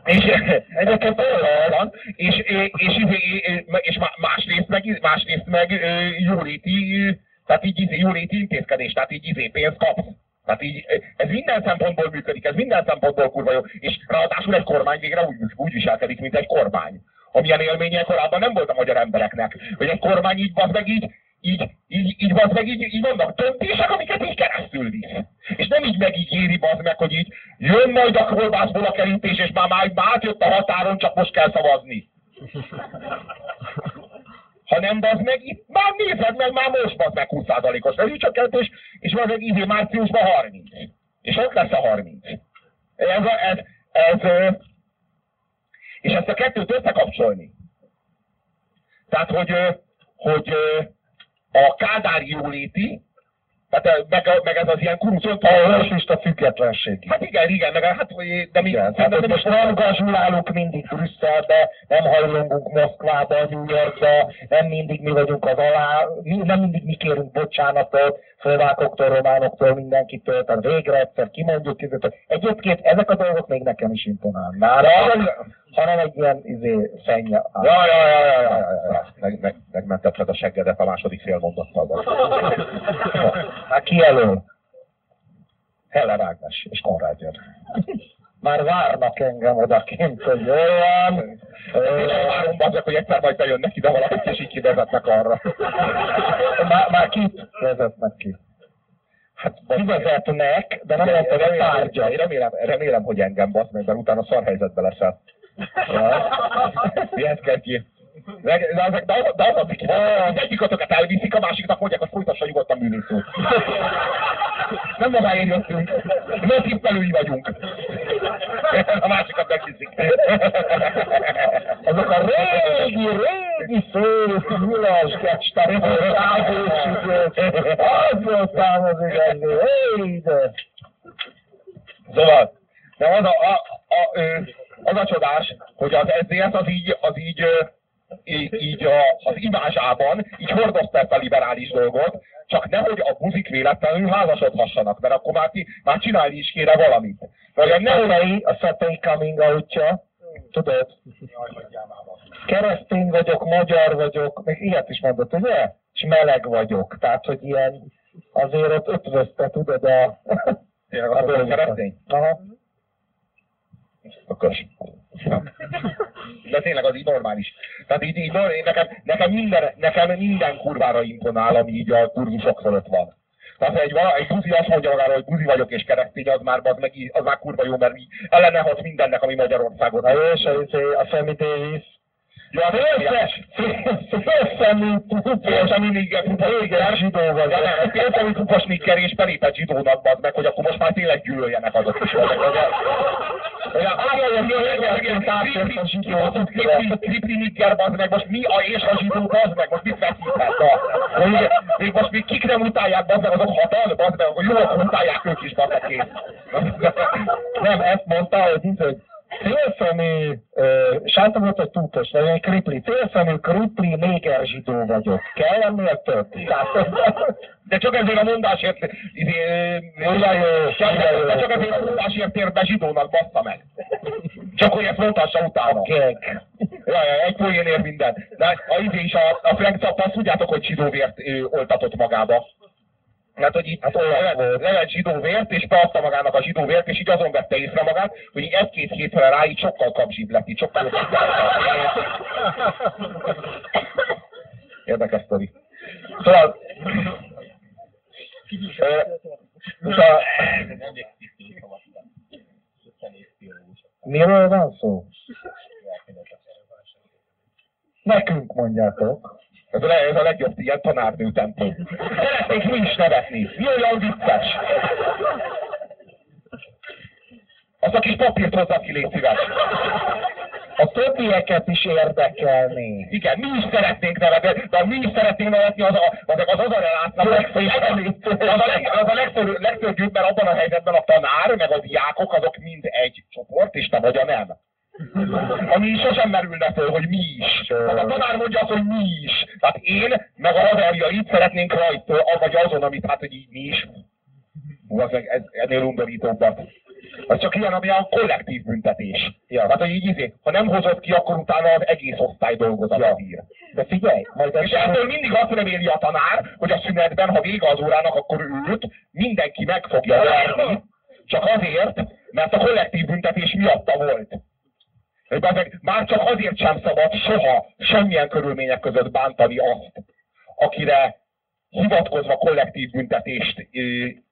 És egyébként van, és, és, és, és, és má- másrészt meg, másrészt meg jóléti, tehát így jóléti intézkedés, tehát így pénzt kapsz. Tehát így, ez minden szempontból működik, ez minden szempontból kurva jó, és ráadásul egy kormány végre úgy, úgy viselkedik, mint egy kormány. Amilyen élménye korábban nem volt a magyar embereknek, hogy egy kormány így bazd meg így, így, így, így bazd meg, így, így vannak döntések, amiket így keresztül visz. És nem így megígéri bazd meg, hogy így jön majd a kolbászból a kerítés, és már, már, már átjött a határon, csak most kell szavazni. Hanem bazd meg, itt már nézed meg, már most bazd meg 20%-os rezsicsökkentés, és bazd meg idén márciusban 30. És ott lesz a 30. Ez, a, ez, ez, és ezt a kettőt összekapcsolni. Tehát, hogy, hogy a kádári jóléti, Tehát meg, meg ez az ilyen kurucont. A a függetlenség. Hát igen, igen, meg hát, de mi... Igen, tehát, hogy most nem gazsulálunk mindig Brüsszelbe, nem hajlongunk Moszkvába, New Yorkba, nem mindig mi vagyunk az alá, mi, nem mindig mi kérünk bocsánatot, szlovákoktól, románoktól, mindenkitől, tehát végre egyszer kimondjuk, hogy egyébként ezek a dolgok még nekem is imponálnak. Hanem egy ilyen izé, szennya. Ja, ja, ja, ja, ja, ja, ja. Meg, meg, megmentetted a seggedet a második félmondattal. Hát ki elől? Helle Ágnes és Konrád jön. Már várnak engem odakint, hogy olyan. Várom azok, hogy egyszer majd bejönnek ide valakit, és így kivezetnek arra. Már, már kit vezetnek ki? Hát kivezetnek, de nem mondtad a tárgyat. Remélem, remélem, hogy engem basz meg, mert utána szar helyzetbe leszel. Mihez kell ki? De, de, de, de, de az az, hogy az egyikatokat elviszik, a másiknak mondják, hogy folytassa nyugodtan művészút. Nem magáért jöttünk. Nem tippelői vagyunk. A másikat megviszik. Azok a régi, régi szép, nyilas kecstek, az volt ám az igazi. Hey, de. Szóval, de az a, a, a, az a csodás, hogy az SZDSZ az így, az így így a, az imázsában így hordozta ezt a liberális dolgot, csak nehogy a buzik véletlenül házasodhassanak, mert akkor már, ki, már csinálni is kéne valamit. Vagy a nehogy a Szatei coming outja, tudod? Keresztény vagyok, magyar vagyok, még ilyet is mondott, ugye? És meleg vagyok. Tehát, hogy ilyen azért ott ötvözte, tudod, a... Tényleg a keresztény? Aha. Ökös. De tényleg az így normális. Tehát így, így nekem, nekem, minden, nekem minden kurvára imponál, ami így a kurzusok fölött van. Tehát egy, egy buzi azt mondja magára, hogy buzi vagyok és keresztény, az már, az, meg, az már kurva jó, mert így ellenehat mindennek, ami Magyarországon. Na jó, a, a Davis, Ja, félszemű félszemű nigger, igen, zsidó vagy. Ja, félszemű kupos nigger és belépett zsidónak bad meg, hogy akkor most már tényleg gyűlöljenek azok is. Kripli nigger bazd meg, most mi a és a zsidó bazd meg, most mit veszített? Még most még kik nem utálják bazd meg, azok hatan bazd meg, hogy jól utálják ők is bazd meg Nem, ezt mondta, hogy volt, hogy túltos, vagy egy kripli. Félszemű, kripli, néger zsidó vagyok. Kell ennél több? De csak ezért a mondásért... Izé, de csak ezért a mondásért tér be zsidónak, bassza meg. Csak hogy ezt mondhassa utána. Okay. Ja, ja, egy poénért minden. De a izé is a, a Frank Zappa, azt tudjátok, hogy zsidóvért oltatott magába. Hát, hogy itt hát levett zsidó vért, és beadta magának a zsidó vért, és így azon vette észre magát, hogy így egy-két hétre rá így sokkal kapzsibb lett, így sokkal Érdekes sztori. Szóval... Szóval... Miről van szó? Nekünk mondjátok. Ez a, ez a legjobb ilyen tanárnő tempó. Szeretnék mi is nevetni. Mi olyan vicces? Azt a kis papírt hozzá ki, légy szíves. A többieket is érdekelni. Igen, mi is szeretnénk nevetni, de mi is szeretnénk nevetni, az a, az, az, az a relátnak az a, leg, az a legszörnyűbb, mert abban a helyzetben a tanár, meg a diákok, azok mind egy csoport, és te vagy a nem. Ami sosem merülne föl, hogy mi is. Tehát a tanár mondja azt, hogy mi is. Tehát én, meg a haverjaid szeretnénk rajta, vagy azon, amit hát, hogy így mi is. Hú, az meg ez, ennél undorítóbbat. Az csak ilyen, ami a kollektív büntetés. Ja. Hát, hogy így izé, ha nem hozott ki, akkor utána az egész osztály dolgozat ja. ír. De figyelj, majd És ettől mindig azt reméli a tanár, hogy a szünetben, ha vége az órának, akkor őt mindenki meg fogja verni, csak azért, mert a kollektív büntetés miatta volt. Meg már csak azért sem szabad soha, semmilyen körülmények között bántani azt, akire hivatkozva kollektív büntetést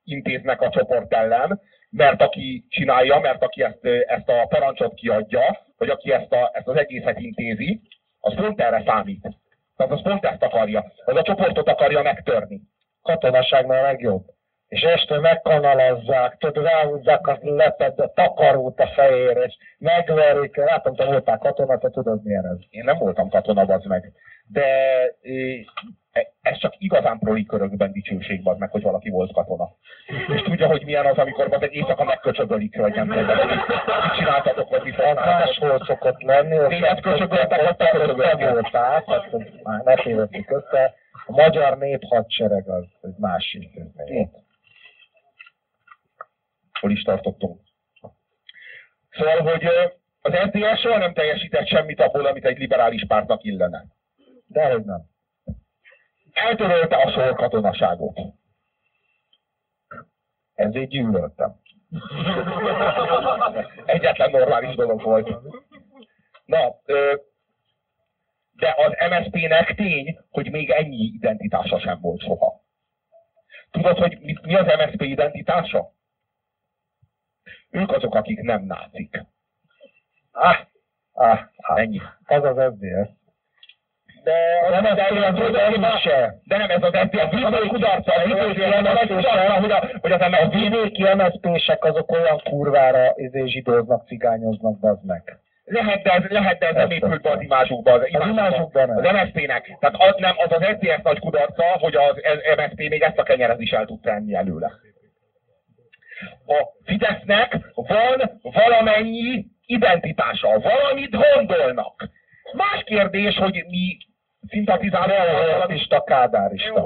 intéznek a csoport ellen, mert aki csinálja, mert aki ezt, ezt a parancsot kiadja, vagy aki ezt, a, ezt az egészet intézi, az pont erre számít. Tehát az pont ezt akarja. Az a csoportot akarja megtörni. Katonaságnál legjobb. És este megkanalazzák, tudod, ráhúzzák a leped, a takarót a fejére, és megverik, látom, te voltál katona, te tudod milyen ez. Én nem voltam katona, az meg. De e, ez csak igazán proli körökben dicsőség van meg, hogy valaki volt katona. És tudja, hogy milyen az, amikor az egy éjszaka megköcsögölik, hogy nem tudom, mit csináltatok, vagy mit máshol szokott lenni, hogy Téged köcsögöltek, vagy te tehát már ne tévedtük össze. A magyar néphadsereg az egy másik intézmény. Hol is tartottunk? Szóval, hogy az SZDSZ soha nem teljesített semmit abból, amit egy liberális pártnak illene. De hogy nem. Eltörölte a sorkatonaságot. Ezért gyűlöltem. Egyetlen normális dolog volt. Na, de az MSZP-nek tény, hogy még ennyi identitása sem volt soha. Tudod, hogy mi az MSZP identitása? Ők azok, akik nem nácik. Ah, ah, ah. Ennyi. Az az SZDSZ. De Nem, ez az de, se. de nem ez az az a kudarca, a vidéki kudarca, hogy, a, az A vidéki MSZP-sek azok olyan kurvára izé, zsidóznak, cigányoznak, bazd meg. Lehet, de ez, lehet, de ez nem épült be az imázsukba. Az, Az imázsukba nem. Az MSZP-nek. Tehát az, nem, az az SZDSZ nagy kudarca, hogy az MSZP még ezt a kenyeret is el tud tenni előle. A Fidesznek van valamennyi identitása, valamit gondolnak. Más kérdés, hogy mi szimpatizálunk azzal, kádárista.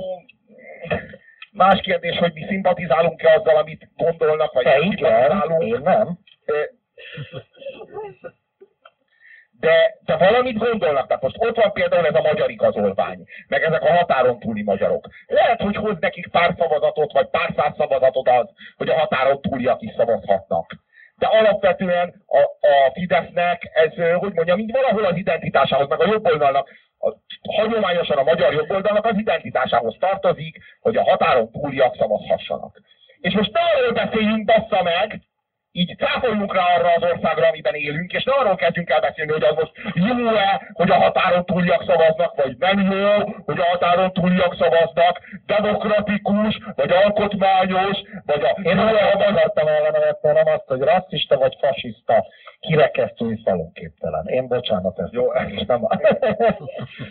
Más kérdés, hogy mi szimpatizálunk-e azzal, amit gondolnak, vagy Te nem igen, szimpatizálunk. én nem. De, de valamit gondolnak, tehát most ott van például ez a magyar igazolvány, meg ezek a határon túli magyarok. Lehet, hogy hoz nekik pár szavazatot, vagy pár száz szavazatot az, hogy a határon túliak is szavazhatnak. De alapvetően a, a Fidesznek ez, hogy mondjam, így valahol az identitásához, meg a jobboldalnak, a, hagyományosan a magyar jobboldalnak az identitásához tartozik, hogy a határon túliak szavazhassanak. És most ne arról beszéljünk, bassza meg, így cáfoljunk rá arra az országra, amiben élünk, és ne arról kezdjünk el beszélni, hogy az most jó-e, hogy a határon túliak szavaznak, vagy nem jó, hogy a határon túliak szavaznak, demokratikus, vagy alkotmányos, vagy a... Én nem olyan akartam ellenevetni, hanem azt, hogy rasszista vagy fasiszta, kirekesztő és szalonképtelen. Én bocsánat ezt. Jó, nem...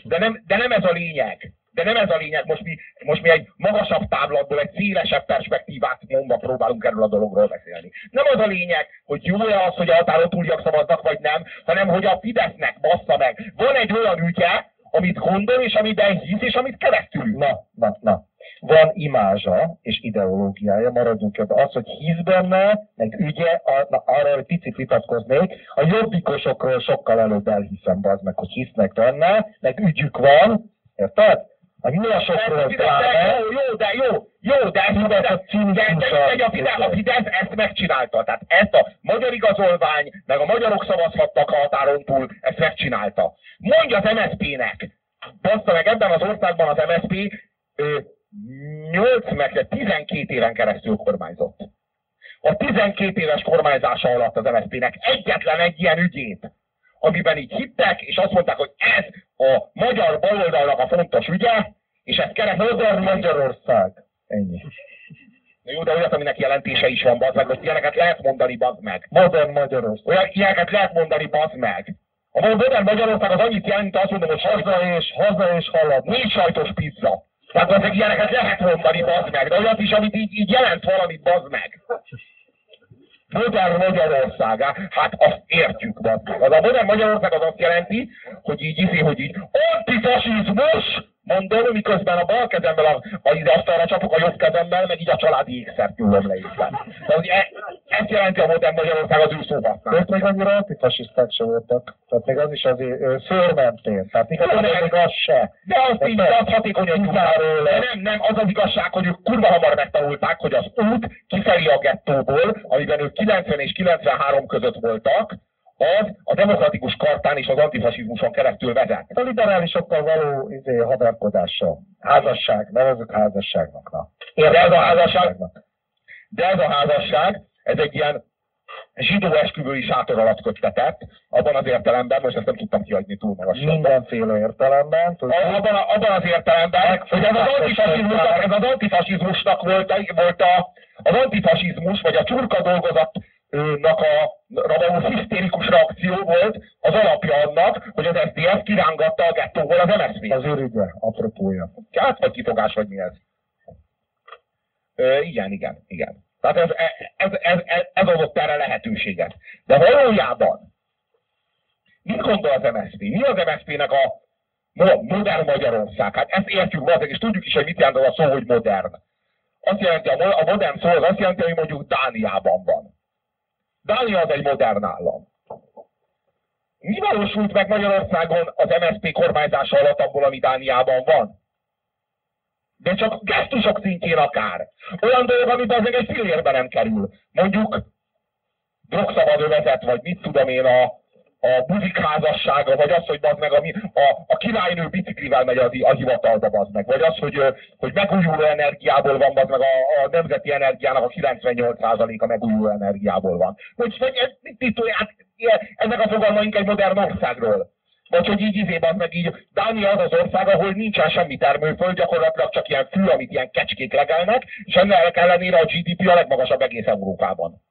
De nem, de nem ez a lényeg. De nem ez a lényeg. Most mi, most mi egy magasabb táblatból, egy szélesebb perspektívát mondva próbálunk erről a dologról beszélni. Nem az a lényeg, hogy jó-e az, hogy a határon túliak szavaznak, vagy nem, hanem hogy a Fidesznek bassza meg. Van egy olyan ügye, amit gondol, és amiben hisz, és amit keresztül. Na, na, na. Van imázsa és ideológiája, maradjunk ebben. Az, hogy hisz benne, meg ügye, arra egy picit vitatkoznék, a jobbikosokról sokkal előbb elhiszem, az meg, hogy hisznek benne, meg ügyük van, érted? A nyulasokról Fidesz, pláne, jó, jó, de jó, jó, de ez Fidesz a de, de, a, Fidesz, a Fidesz ezt megcsinálta. Tehát ezt a magyar igazolvány, meg a magyarok szavazhattak a határon túl, ezt megcsinálta. Mondja az MSZP-nek, bassza meg ebben az országban az MSZP ö, 8 meg 12 éven keresztül kormányzott. A 12 éves kormányzása alatt az MSZP-nek egyetlen egy ilyen ügyét, amiben így hittek, és azt mondták, hogy ez a magyar baloldalnak a fontos ügye, és ez keresztül Modern Magyarország. Ennyi. Na jó, de olyat, aminek jelentése is van, bazd meg, most ilyeneket lehet mondani, bazd meg. Modern Magyarország. Olyan ilyeneket lehet mondani, bazd meg. A modern Magyarország az annyit jelent, azt mondom, hogy Haza és, haza és halad. négy sajtos pizza. Tehát az ilyeneket lehet mondani, bazd meg, de olyat is, amit így, így jelent valamit, bazd meg. Modern Magyarország, á, hát azt értjük, meg. Az a modern Magyarország az azt jelenti, hogy így izé, hogy így antifasizmus, mondom, miközben a bal kezemmel a, a, asztalra csapok, a jobb kezemmel, meg így a családi ékszert nyúlom le éppen. De hogy e, ezt jelenti a modern Magyarország az ő szóhasználat. Ők még annyira antifasiszták se voltak. Tehát még az is ö, szőrmentén. Tehát igazából De- még az se. De az így, de az Kizárólag. De nem, nem, az az igazság, hogy ők kurva hamar megtanulták, hogy az út kifelé a gettóból, amiben ők 90 és 93 között voltak, az a demokratikus kartán és az antifasizmuson keresztül vezet. A liberálisokkal való izé, haverkodással. Házasság, nevezük házasságnak. Na. De ez a házasság, de ez a házasság, ez egy ilyen zsidó esküvői sátor alatt köttetett, abban az értelemben, most ezt nem tudtam kiadni túl magasra. Mindenféle értelemben. tudod? Abban, abban az értelemben, hogy ez az antifasizmusnak, ez az antifasizmusnak volt, volt a, az antifasizmus, vagy a csurka dolgozatnak a ra való hisztérikus reakció volt az alapja annak, hogy az SZDSZ kirángatta a gettóból az MSZP-t. Az ürügye, apropója. Hát, vagy kifogás, vagy mi ez? Ö, igen, igen, igen. Tehát ez, ez, ez, ez, ez adott erre lehetőséget. De valójában, mit gondol az MSZP? Mi az MSZP-nek a mo- modern Magyarország? Hát ezt értjük valószínűleg, és tudjuk is, hogy mit jelent az a szó, hogy modern. Azt jelenti, a modern szó az azt jelenti, hogy mondjuk Dániában van. Dánia az egy modern állam. Mi valósult meg Magyarországon az MSZP kormányzása alatt abból, ami Dániában van? De csak gesztusok szintjén akár. Olyan dolog, amiben az egy fillérbe nem kerül. Mondjuk drogszabad övezet, vagy mit tudom én, a, a buzik házassága, vagy az, hogy bazd meg a, a, a királynő biciklivel megy az, a hivatalba, bazd meg, vagy az, hogy, hogy megújuló energiából van, bazd meg a, a nemzeti energiának a 98%-a megújuló energiából van. Hogy, hogy ez, mit, hát, ennek a fogalmaink egy modern országról. Vagy hogy így izében meg így, Dánia az az ország, ahol nincsen semmi termőföld, gyakorlatilag csak ilyen fű, amit ilyen kecskék legelnek, és ennek ellenére a GDP a legmagasabb egész Európában.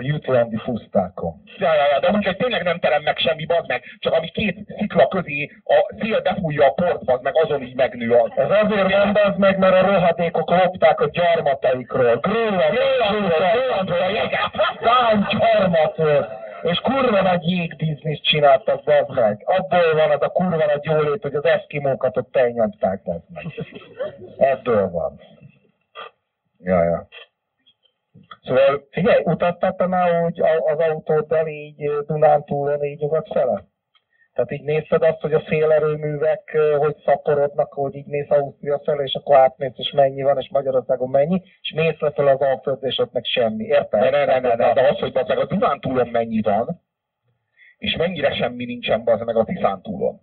A jutlandi pusztákon. Ja, ja, ja, de úgyhogy tényleg nem terem meg semmi, bazd meg, csak ami két szikla közé a szél befújja a port, bazd meg, azon így megnő az. Ez azért nem az meg, mert a rohadékok lopták a gyarmataikról. Grönland, Grönlandról jeget. Dán gyarmat volt. És kurva nagy jégbizniszt csináltak, bazd meg. Abból van az a kurva nagy jólét, hogy az eszkimókat ott elnyomták, bazd meg. Ebből van. Ja, ja. Szóval figyelj, utattál te úgy az autóddal így Dunántúlon így nyugat fele? Tehát így nézted azt, hogy a szélerőművek hogy szaporodnak, hogy így mész Ausztria felé, és akkor átmész, és mennyi van, és Magyarországon mennyi, és mész lefelé az Alföld, és ott meg semmi. Érted? Ne, ne, ne, ne, ne, de az, hogy meg a Dunántúlon mennyi van, és mennyire semmi nincsen bazd meg a Tiszántúlon.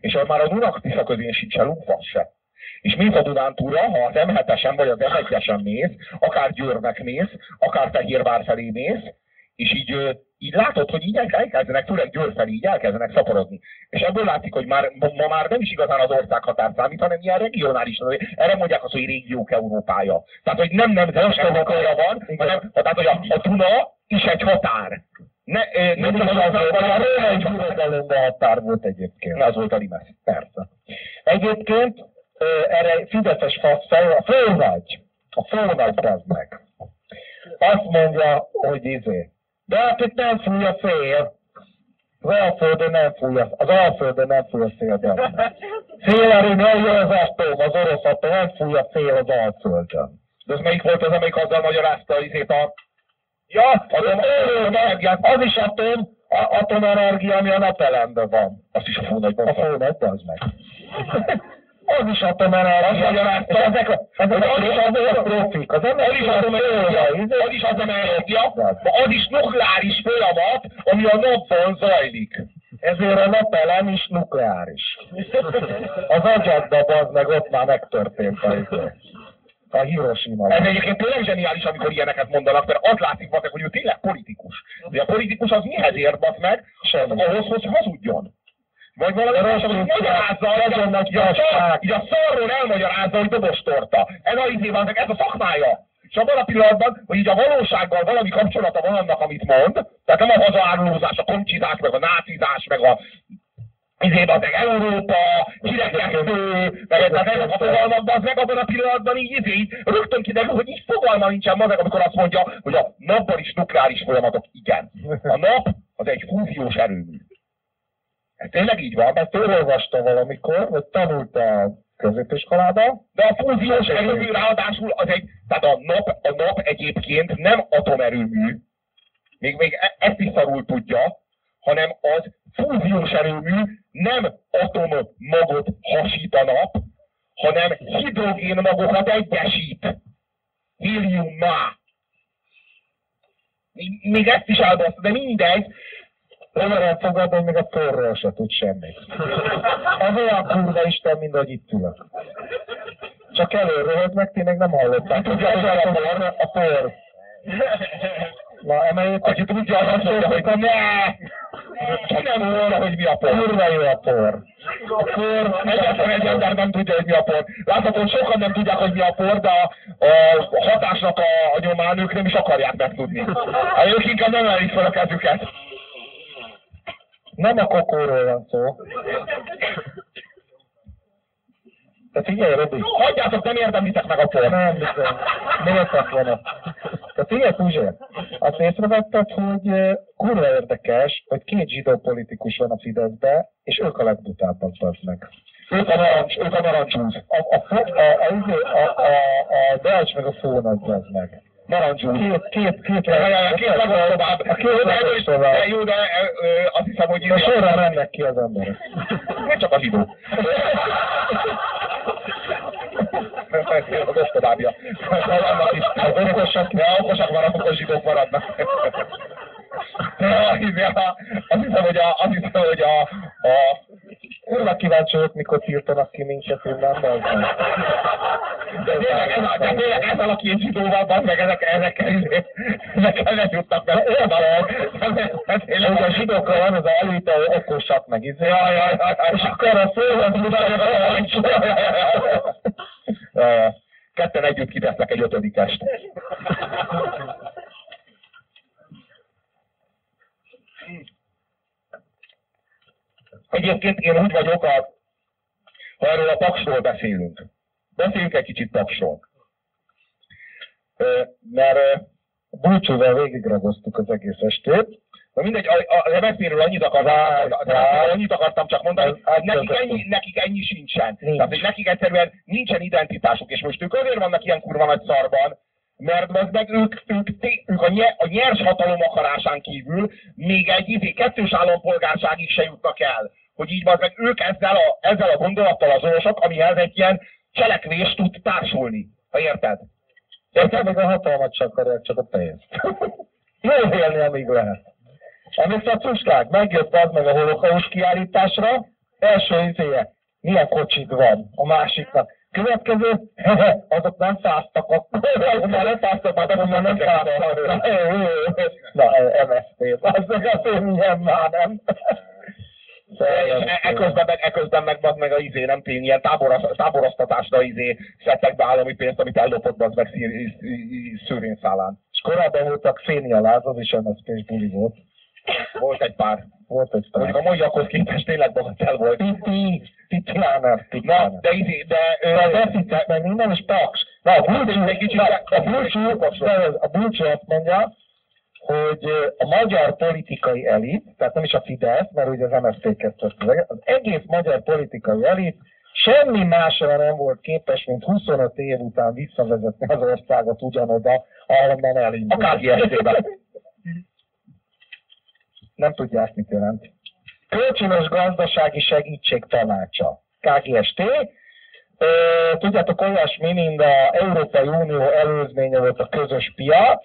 És már a Dunak Tisza közén sincsen lukvasz se. És mész a Dunántúra, ha az M7-esen vagy az M1-esen mész, akár Győrnek mész, akár Fehérvár felé mész, és így, így látod, hogy így el- elkezdenek, főleg Győr felé így elkezdenek szaporodni. És ebből látszik, hogy már, ma már nem is igazán az országhatár számít, hanem ilyen regionális. Erre mondják azt, hogy régiók Európája. Tehát, hogy nem nemzetes Európája van, hanem tehát, hogy a, a Duna is egy határ. Ne, ö, nem csak az az, volt, hanem a a Róma egy határ. határ volt egyébként. Az volt a Limes. Persze. Egyébként erre Fideszes faszfej, a főnagy, a főnagy az meg. Azt mondja, hogy izé. De hát itt nem fúj a szél. Az Alföldön nem fúj a, az Alföldön nem fúj a szél. de az. Szélerő, nem jön az atom, az orosz atom, nem fúj a szél az Alföldön. De az melyik volt az, amelyik azzal magyarázta izét a... Ja, atom, energiát. Az is atom, a- atomenergia, ami a napelemben van. Azt is a fónagyban A főnagy, az meg. Az is atomenergia. Az magyarázta. Ezek, ezek Az is a, a profik. Az Az is atomenergia, az is atomenergia, az is nukleáris folyamat, ami a napban zajlik. Ezért a napelem is nukleáris. Az agyadba az meg ott már megtörtént a, izé. a Hiroshima. Ez egyébként tényleg zseniális, amikor ilyeneket mondanak, mert az látszik hogy ő tényleg politikus. De a politikus az mihez basz meg? Semmi. Ahhoz, hogy hazudjon. Vagy valami hogy magyarázza, hogy a, így szar, így a szarról elmagyarázza, hogy dobos torta. Ez a izében, ez a szakmája. És abban a pillanatban, hogy így a valósággal valami kapcsolata van annak, amit mond, tehát nem a hazaárulózás, a komcsizás, meg a nácizás, meg a izében, meg Európa, kirekesztő, meg ezek a fogalmakban, az meg abban a pillanatban így, izé, így rögtön kiderül, hogy így fogalma nincsen ma meg, amikor azt mondja, hogy a napban is nukleáris folyamatok. Igen. A nap az egy fúziós erőmű. Ez tényleg így van? Ezt ő olvasta valamikor, vagy tanulta a középiskolában. De a fúziós erőmű ráadásul az egy, tehát a nap, a nap egyébként nem atomerőmű, még, még e- ezt is szarul tudja, hanem az fúziós erőmű nem atommagot hasít a nap, hanem hidrogénmagokat egyesít. Héliummá. Még- Még ezt is elbaszta, de mindegy. Olyan fogad, hogy még a porról se tud semmit. Az olyan kurva Isten, mint ahogy itt ülök. Csak előröhög meg, ti még nem hallották. Tudjátok, a por, a por. Na, emeljétek Aki tudja, az azt mondja, hogy ne! Ki nem volna, hogy mi a por? kurva jó a por. A por, egyetlen egy ember nem tudja, hogy mi a por. Látható, hogy sokan nem tudják, hogy mi a por, de a, a hatásnak a, a nyomán ők nem is akarják megtudni. Hát ők inkább nem emelik fel a kezüket. Nem a kokóról van szó. Te figyelj, Robi. Hagyjátok, nem érdemlitek meg a por. Nem, bizony. Tett volna? Te figyelj, Puzsér, azt észrevetted, hogy kurva érdekes, hogy két zsidó politikus van a Fideszbe, és ők a legbutábbak meg. Ők a narancs, ők a narancsúz. A, a, fo- a, a, izé, a, a, a Deutsch meg a Fón az meg. Narancsúz. Két, két, két, ja, Két lakos tovább. A két de- de- tovább. de Jó, de azt hiszem, hogy... A sorra mennek ki az emberek. Nem csak a zsidó. Az ostodábbja. Az okosak, ja, okosak maradnak, okos zsidók maradnak. Azt hiszem, hogy a, azt hiszem, hogy a, a Kurva kíváncsi vagyok, mikor tiltanak ki minket innen, nem. de tényleg, ez, a, de tényleg ezzel a két zsidóval, bazd meg, ezek, ezekkel, izé- ezekkel nem jutnak meg. Érted? Hogy a zsidókra van az a előtte okosak meg izé. Ja, ja, ja, ja. És akkor a szóval. Ketten együtt kitesznek egy ötödikest. Egyébként én úgy vagyok, a, ha erről a paksról beszélünk. Beszéljünk egy kicsit paksról. Mert Búcsúval végigragoztuk az egész estét. Na mindegy, a, a, MSZP-ről annyit akartam, a MSZP-ről annyit akartam csak mondani, hogy nekik ennyi, nekik ennyi sincsen. Nincs. Tehát, hogy nekik egyszerűen nincsen identitásuk, és most ők azért vannak ilyen kurva nagy szarban, mert az meg ők, ők, ők a, nye, a nyers hatalom akarásán kívül még egy izé, kettős állampolgárságig se jutnak el. Hogy így meg ők ezzel a, ezzel a gondolattal azonosak, amihez egy ilyen cselekvés tud társulni. Ha érted? Érted? Még a hatalmat csak akarják, csak a pénzt. Jól élni, amíg lehet. Emlékszel a cuskák? Megjött az meg a holokaus kiállításra, első izéje, milyen kocsik van a másiknak. Következő, azok nem száztak akkor, már nem száztak, már azok már nem száztak. Na, MSZP, azok azért milyen már nem. És e- Eközben meg, eközben meg, meg, meg a izé, nem tény, ilyen táboraz, táboroztatásra izé szedtek be állami pénzt, amit ellopott az meg szír- szőrényszálán. És korábban voltak Fénia Láz, az is MSZP-s buli volt. Volt egy pár. Volt egy pár. Mondjuk a maiakhoz képest tényleg bagatel volt. Piti, Piti Na, de izé, de... ö, De deficit meg minden, és paks. Na, a búcsú, Egy kicsit- a búcsú, a búcsú azt mondja, hogy a magyar politikai elit, tehát nem is a Fidesz, mert ugye az MSZP kezdte az egész, magyar politikai elit semmi másra nem volt képes, mint 25 év után visszavezetni az országot ugyanoda, ahonnan A elindult. Nem tudják, mit jelent. Kölcsönös gazdasági segítség tanácsa. KGST. Tudjátok, olyasmi, mint a Európai Unió előzménye volt a közös piac,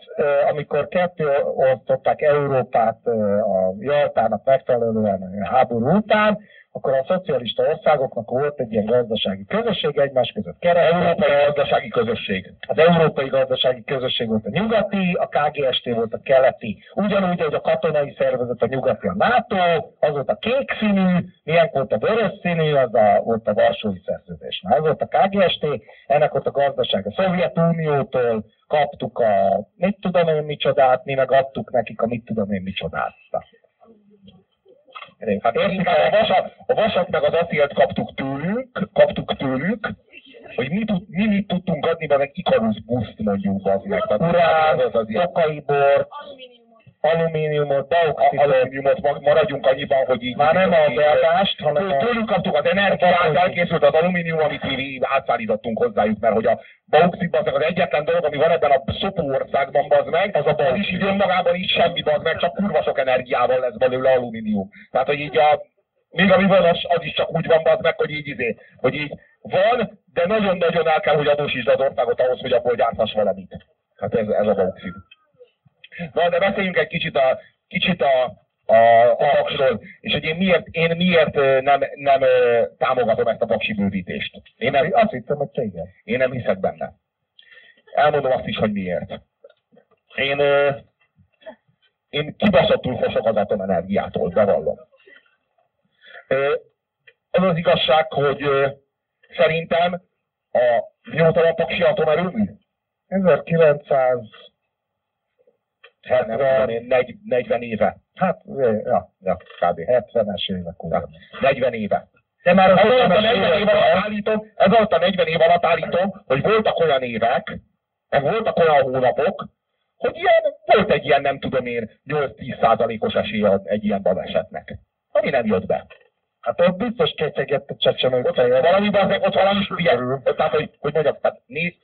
amikor ketté osztották Európát a Jaltának megfelelően a háború után, akkor a szocialista országoknak volt egy ilyen gazdasági közösség, egymás között keret, Európai Gazdasági Közösség. az Európai Gazdasági Közösség volt a nyugati, a KGST volt a keleti. Ugyanúgy, hogy a katonai szervezet a nyugati a NATO, az volt a kék színű, milyen volt a vörös színű, az a, volt a Varsói Szerződés. Na, ez volt a KGST, ennek volt a gazdaság. A Szovjetuniótól kaptuk a mit tudom én micsodát, mi meg adtuk nekik a mit tudom én micsodát. Na. Hát értik, a vasat, a vasat meg az acélt kaptuk tőlük, kaptuk tőlük, hogy mi, tud, mi mit tudtunk adni, meg Icarus buszt mondjuk az meg. Tehát Urán, az az ilyen okai bort, alumíniumot, bauxitot, alumíniumot mag- maradjunk annyiban, hogy így... már nem a beadást, hanem a Tőlük kaptuk az energiát, elkészült az alumínium, amit mi átszállítottunk hozzájuk, mert hogy a bauxit az egyetlen dolog, ami van ebben a szopó országban, az meg, az, a az is így önmagában is semmi, az meg, csak kurva sok energiával lesz belőle alumínium. Tehát, hogy így a, még ami van, az, az is csak úgy van, az meg, hogy így izé, hogy így van, de nagyon-nagyon el kell, hogy adósítsd az országot ahhoz, hogy abból gyárthass valamit. Hát ez, ez a bauxit. Na, de beszéljünk egy kicsit a, kicsit a, a, a paksról, és hogy én miért, én miért nem, nem támogatom ezt a paksi bővítést. Én nem, Azt hittem, hogy téged. én nem hiszek benne. Elmondom azt is, hogy miért. Én, én kibaszottul fosok az atomenergiától, bevallom. Az az igazság, hogy szerintem a mióta van Paksi atomerőmű? 1900 Hát nem tudom én, negy- 40 éve. Hát, ja, Ja, kb. 70-es évek óta. 40 éve. De már az Ez alatt a 50-es 40 év alatt állítom, ez alatt a 40 év alatt állítom, hogy voltak olyan évek, meg voltak olyan hónapok, hogy ilyen, volt egy ilyen, nem tudom én, 8-10 százalékos esélye egy ilyen balesetnek. Ami nem jött be. Hát ott biztos ketyegett a csecsemő feje. Valami meg ott valami hülye. Tehát, hogy, hogy mondjam, tehát nézd,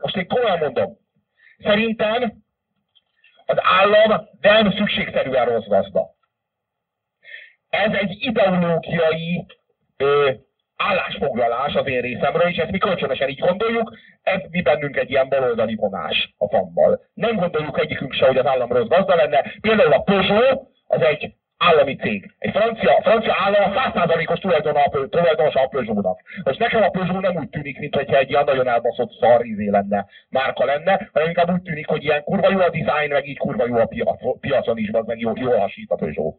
most én komolyan mondom. Szerintem az állam nem szükségszerűen rossz gazda. Ez egy ideológiai ö, állásfoglalás az én részemről, és ezt mi kölcsönösen így gondoljuk, ez mi bennünk egy ilyen baloldali vonás a fammal. Nem gondoljuk egyikünk se, hogy az állam rossz gazda lenne. Például a Peugeot az egy állami cég. Egy francia, francia állam a 100%-os tulajdonos, tulajdonos a Peugeot-nak. Most nekem a Peugeot nem úgy tűnik, mintha egy ilyen nagyon elbaszott szar izé lenne, márka lenne, hanem inkább úgy tűnik, hogy ilyen kurva jó a design, meg így kurva jó a piac, piacon is, meg jó, jó hasít a Peugeot.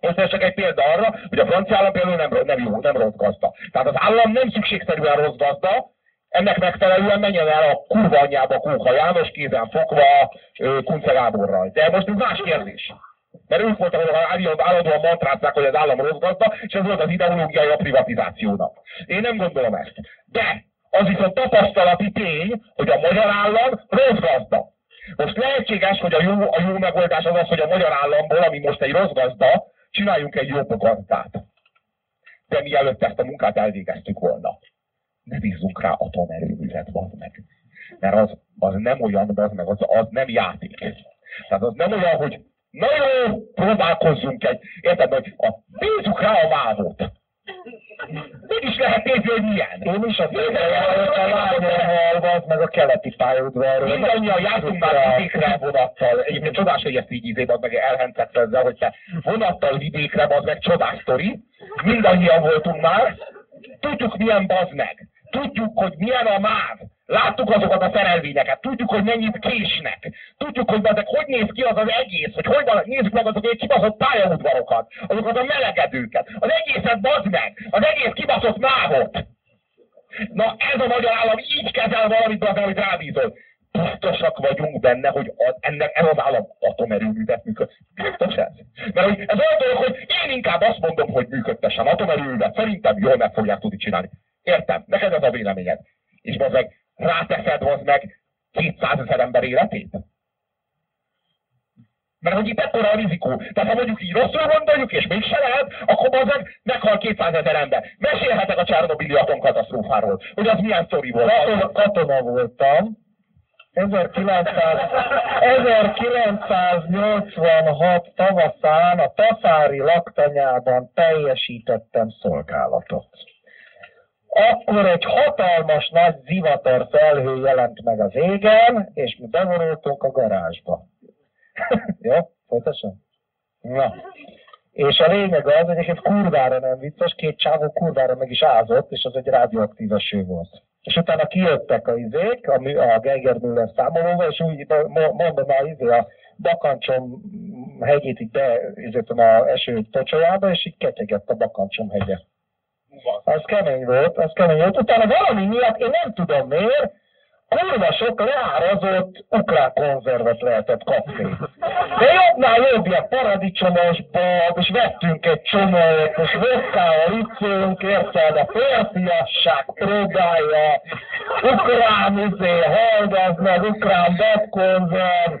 Most ez csak egy példa arra, hogy a francia állam például nem, nem jó, nem rossz gazda. Tehát az állam nem szükségszerűen rossz gazda, ennek megfelelően menjen el a kurva anyjába Kóka János kézen fogva Kunce Gáborral. De most ez más kérdés. Mert ők voltak, hogy állandóan, állandóan mantrázták, hogy az állam rossz gazda, és ez volt az ideológiai a privatizációnak. Én nem gondolom ezt. De az viszont tapasztalati tény, hogy a magyar állam rossz gazda. Most lehetséges, hogy a jó, a jó megoldás az az, hogy a magyar államból, ami most egy rossz gazda, csináljunk egy jobb gazdát. De mielőtt ezt a munkát elvégeztük volna, ne bízzunk rá atomerőművet, bazd meg. Mert az, az nem olyan, bazd meg, az, az nem játék. Tehát az nem olyan, hogy na jó, próbálkozzunk egy, érted, hogy a, bízzuk rá a mávot. Meg is lehet nézni, hogy milyen. Én is mondom, hogy a lányommal, meg a keleti pályaudvarról. Mindannyian jártunk már vidékre vonattal. Egyébként csodás, hogy ezt így izéd, meg elhentett ezzel, hogy te vonattal vidékre, az meg csodás sztori. Mindannyian voltunk már. Tudjuk, milyen bazd meg. Tudjuk, hogy milyen a máv. Láttuk azokat a szerelvényeket, tudjuk, hogy mennyit késnek. Tudjuk, hogy ezek hogy néz ki az az egész, hogy hogy nézzük meg azokat a kibaszott pályaudvarokat, azokat a melegedőket. Az egészet bazd meg, az egész kibaszott mávot. Na ez a magyar állam így kezel valamit, az, amit rábízol. Biztosak vagyunk benne, hogy az, ennek ez az állam atomerőművet működ. Biztos ez? Mert hogy ez olyan dolog, hogy én inkább azt mondom, hogy működtessen atomerőművet. Szerintem jól meg fogják tudni csinálni. Értem, neked ez a véleményed. És az meg ráteszed az meg 200 ezer ember életét? Mert hogy itt ekkora a rizikó. Tehát ha mondjuk így rosszul gondoljuk, és mégse lehet, akkor az meg meghal 200 ezer ember. Mesélhetek a Csernobili atomkatasztrófáról, hogy az milyen sztori volt. Katona, katona voltam. 1900, 1986 tavaszán a Taszári laktanyában teljesítettem szolgálatot. Akkor egy hatalmas nagy zivatar felhő jelent meg az égen, és mi bevonultunk a garázsba. Jó? Folytassam? Na. És a lényeg az, hogy egyébként kurvára nem vicces, két csávó kurvára meg is ázott, és az egy rádióaktív eső volt. És utána kijöttek a izék, a, a Geiger Müller számolóval, és úgy mo- mondom a izé a Bakancsom hegyét így be, izétem a eső pocsolyába, és így ketyegett a Bakancsom hegye. Az kemény volt, az kemény volt. Utána valami miatt, én nem tudom miért, kurva sok leárazott ukrán konzervet lehetett kapni. De jobbnál jobb ilyen paradicsomos bab, és vettünk egy csomót, és vodkával ittünk, érted, a férfiasság próbálja, ukrán izé, hallgaz meg, ukrán babkonzerv,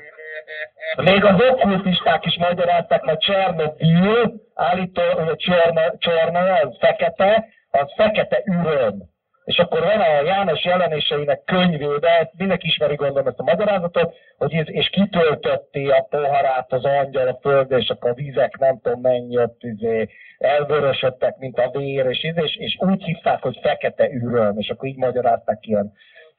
még az okkultisták is magyarázták, hogy Csernobyl, állító, hogy a Cserna, Cserna, az fekete, az fekete üröm. És akkor van a János jelenéseinek könyvébe, mindenki ismeri gondolom ezt a magyarázatot, hogy ez, és kitöltötti a poharát az angyal a földre, és akkor a vizek nem tudom mennyi ott izé, elvörösödtek, mint a vér, és, és, és úgy hívták, hogy fekete üröm, és akkor így magyarázták ilyen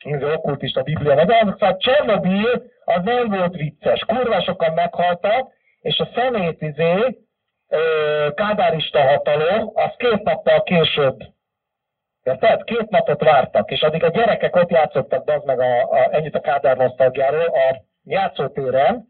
ez okkultista biblia magyarázat. Szóval Csernobyl az nem volt vicces, kurva sokan meghaltak, és a szemét izé, kádárista hatalom, az két nappal később Érted? Két napot vártak, és addig a gyerekek ott játszottak, az meg a, a, ennyit a Kádár nosztalgiáról, a játszótéren,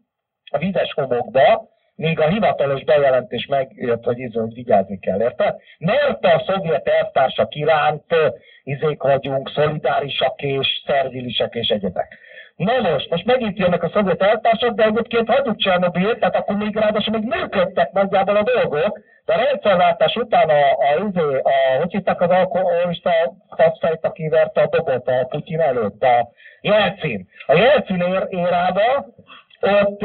a vizes homokba, még a hivatalos bejelentés megjött, hogy izé, hogy vigyázni kell, érted? Mert a szovjet elvtársak iránt izék vagyunk, szolidárisak és szervilisek és egyebek. Na most, most megint jönnek a szovjet elvtársak, de egyébként hagyjuk Csernobilt, tehát akkor még ráadásul még működtek nagyjából a dolgok, de a rendszerváltás után a, a, izé, a, a hogy hittek az alkoholista faszfejt, aki verte a dobot a Putyin előtt, a Jelcin. A Jelcin ér, érába ott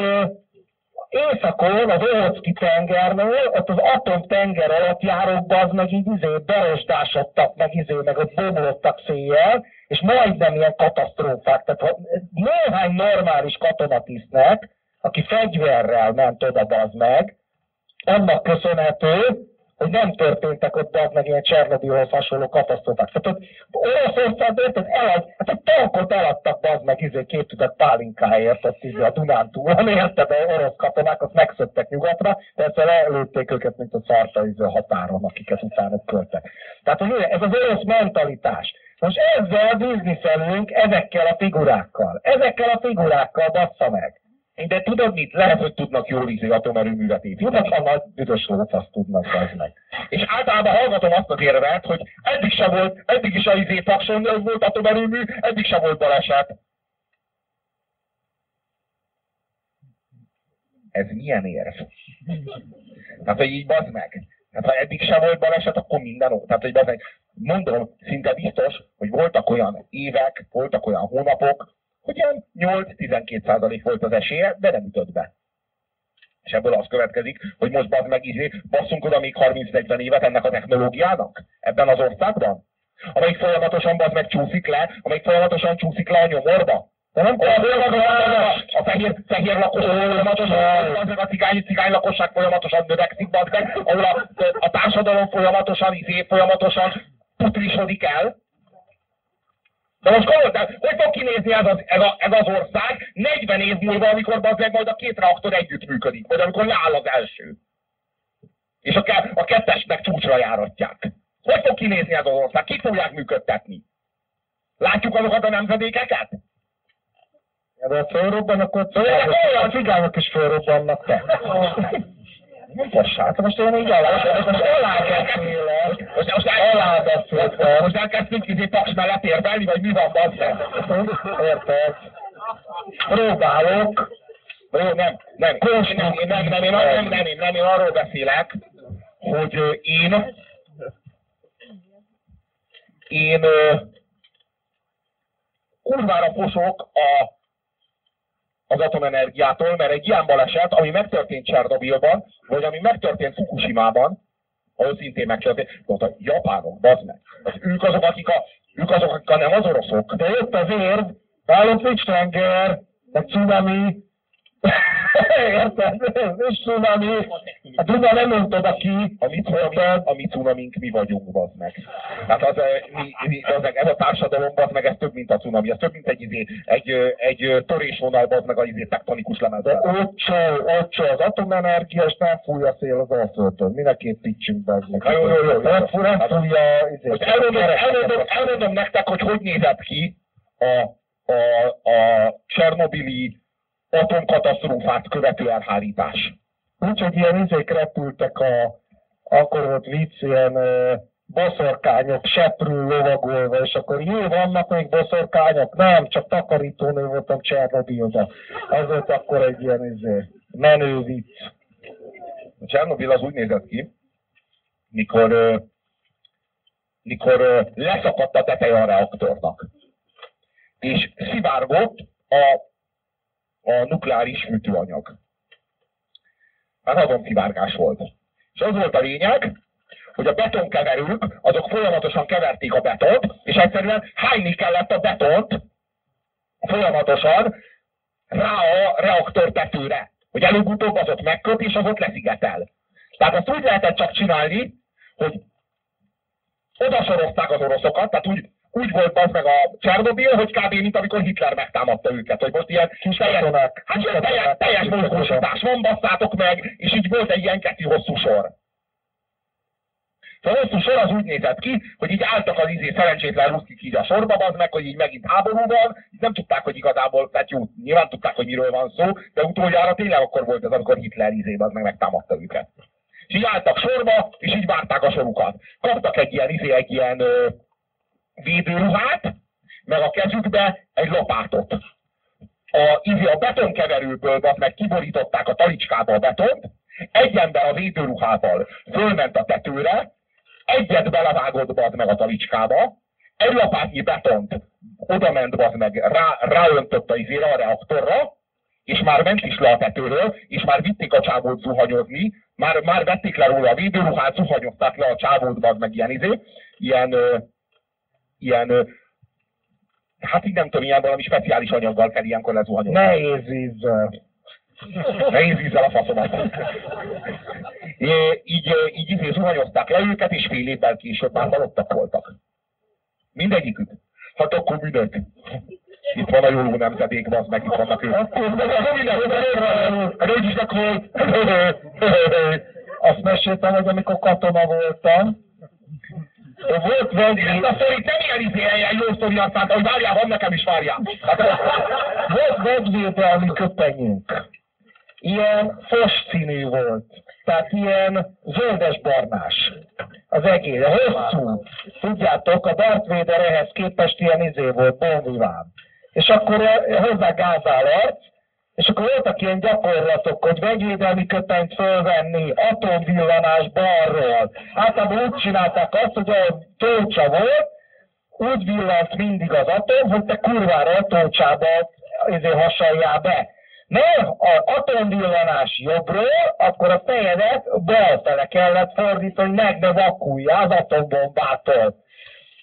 északon, az Ohocki tengernél, ott az atomtenger alatt járók az meg így izé berosdásodtak, meg izé, meg ott bomlottak széjjel, és majdnem ilyen katasztrófák. Tehát ha néhány normális katonatisztnek, aki fegyverrel ment oda, az meg, annak köszönhető, hogy nem történtek ott az meg ilyen Csernobilhoz hasonló katasztrófák. Tehát ott Oroszországban érted, elad, hát egy tankot eladtak az meg izé két tudat pálinkáért, azt izé a Dunántúlon, érted, a orosz katonák azt megszöktek nyugatra, persze lelőtték őket, mint a szarta izé határon, akiket utána költek. Tehát hogy ez az orosz mentalitás. Most ezzel bizniszelünk ezekkel a figurákkal. Ezekkel a figurákkal bassza meg. De tudod mit? Lehet, hogy tudnak jól izé atomerőművet építeni. Tudnak, a nagy büdös lóc, azt tudnak az meg. És általában hallgatom azt az érvet, hogy eddig sem volt, eddig is a izé Pakson volt atomerőmű, eddig sem volt baleset. Ez milyen érv? Tehát, hogy így bazd meg. Tehát, ha eddig sem volt baleset, akkor minden ott. Tehát, hogy bazd meg. Mondom, szinte biztos, hogy voltak olyan évek, voltak olyan hónapok, ilyen 8-12% volt az esélye, de nem ütött be. És ebből az következik, hogy most bazd meg izé, basszunk oda még 30-40 évet ennek a technológiának? Ebben az országban? Amelyik folyamatosan bazd meg csúszik le, amelyik folyamatosan csúszik le a nyomorba? De nem a fehér, fehér lakosság folyamatosan, a cigány, cigány lakosság folyamatosan növekszik, bazd meg, ahol a, a társadalom folyamatosan, izé, folyamatosan putrisodik el, de most gondoltál, hogy fog kinézni ez az, ez, a, ez az ország 40 év múlva, amikor bazdmeg majd a két reaktor együtt működik, vagy amikor leáll az első. És a, ke, a kettesnek csúcsra járatják. Hogy fog kinézni ez az ország? Kik fogják működtetni? Látjuk azokat a nemzedékeket? Ja, de ha fölrobban, akkor olyan cigányok is fölrobbannak Mikes hát? Most én így alá, most alábeszélek. Most, most alábeszélek. Most elkezdtünk izé paks mellett érvelni, vagy mi van, bazzeg? Érted? Próbálok. Jó, nem, nem, konstruktív, nem, nem, én, nem, nem, nem, nem, én arról beszélek, hogy én, én kurvára posok a az atomenergiától, mert egy ilyen baleset, ami megtörtént Csernobilban, vagy ami megtörtént Fukushima-ban, ahol szintén megtörtént, ott a japánok, bazd meg. Az ők azok, akik a, ők azok, akik a nem az oroszok. De jött az érv, állott Licstenger, meg cunami, Érted? És cunami. A Duna nem öntod a ki. A mi, cunami, a mi cunamink mi vagyunk, bazd meg. Tehát az, eh, mi, mi, az, ez a társadalom, bazd meg, ez több, mint a cunami. Ez több, mint egy, izé, egy, egy törésvonal, bazd meg, az izé, tektonikus lemez. De ott se az atomenergia, és nem fúj a szél az alföldtől. Minek építsünk, bazd meg. Jó, jó, jó. Nem fúj, nem fújja. Izé, Most elmondom, elmondom, elmondom nektek, hogy hogy nézett ki a, a, a Csernobili atomkatasztrófát követő elhárítás. Úgyhogy ilyen izék repültek a, akkor volt vicc, ilyen boszorkányok seprül lovagolva, és akkor jó, vannak még boszorkányok? Nem, csak takarítónő voltam Csernobilba. Az volt akkor egy ilyen izé, menő vicc. A Csernobil az úgy nézett ki, mikor, mikor leszakadt a teteje a reaktornak, és szivárgott a a nukleáris műtőanyag. Hát nagyon kivárgás volt. És az volt a lényeg, hogy a betonkeverők, azok folyamatosan keverték a betont, és egyszerűen hányni kellett a betont folyamatosan rá a reaktor tetőre, hogy előbb-utóbb az ott megköt, és az ott leszigetel. Tehát azt úgy lehetett csak csinálni, hogy oda sorozták az oroszokat, tehát úgy úgy volt az meg a Csernobil, hogy kb. mint amikor Hitler megtámadta őket, hogy most ilyen kis teljes, hát ilyen teljes, teljes mozgósítás van, basszátok meg, és így volt egy ilyen keti hosszú sor. Szóval hosszú sor az úgy nézett ki, hogy így álltak az izé szerencsétlen ruszkik így a sorba, az meg, hogy így megint háború van, így nem tudták, hogy igazából, tehát jó, nyilván tudták, hogy miről van szó, de utoljára tényleg akkor volt ez, amikor Hitler izé, az meg megtámadta őket. És így álltak sorba, és így várták a sorukat. Kaptak egy ilyen, izé, egy ilyen védőruhát, meg a kezükbe egy lopátot. A, izé, a betonkeverőből az meg kiborították a talicskába a betont, egy ember a védőruhával fölment a tetőre, egyet belevágott bad meg a talicskába, egy lapátnyi betont oda ment bad meg, rá, ráöntött a izére a reaktorra, és már ment is le a tetőről, és már vitték a csávót zuhanyozni, már, már vették le róla a védőruhát, zuhanyozták le a csávót, bad meg ilyen izé, ilyen, ilyen hát így nem tudom, ilyen valami speciális anyaggal kell ilyenkor lezuhanyozni. Nehéz vízzel. Nehéz vízzel a faszomat. É, így, így, így zuhanyozták le őket, és fél évvel később már halottak voltak. Mindegyikük. Hát akkor minek? Itt van a jóló nemzedék, az meg itt vannak ők. Is akkor... Azt meséltem, hogy amikor katona voltam, volt Ez vegyi, a sztori nem ilyen izé, ilyen jó sztori aztán, hogy várjál, van nekem is várjál. Hát, volt vegyvédelmi köpenyünk. Ilyen fos színű volt. Tehát ilyen zöldes-barnás. Az egész. Hosszú. Tudjátok, a Darth Vader ehhez képest ilyen izé volt, bonviván. És akkor eh, hozzá gázállat, és akkor voltak ilyen gyakorlatok, hogy vegyvédelmi köpenyt fölvenni, atomvillanás balról. Általában úgy csinálták azt, hogy a tócsa volt, úgy villant mindig az atom, hogy te kurvára a tócsába ezért be. Ne, az atomvillanás jobbról, akkor a fejedet balfele kellett fordítani, hogy meg ne vakuljál az atombombától.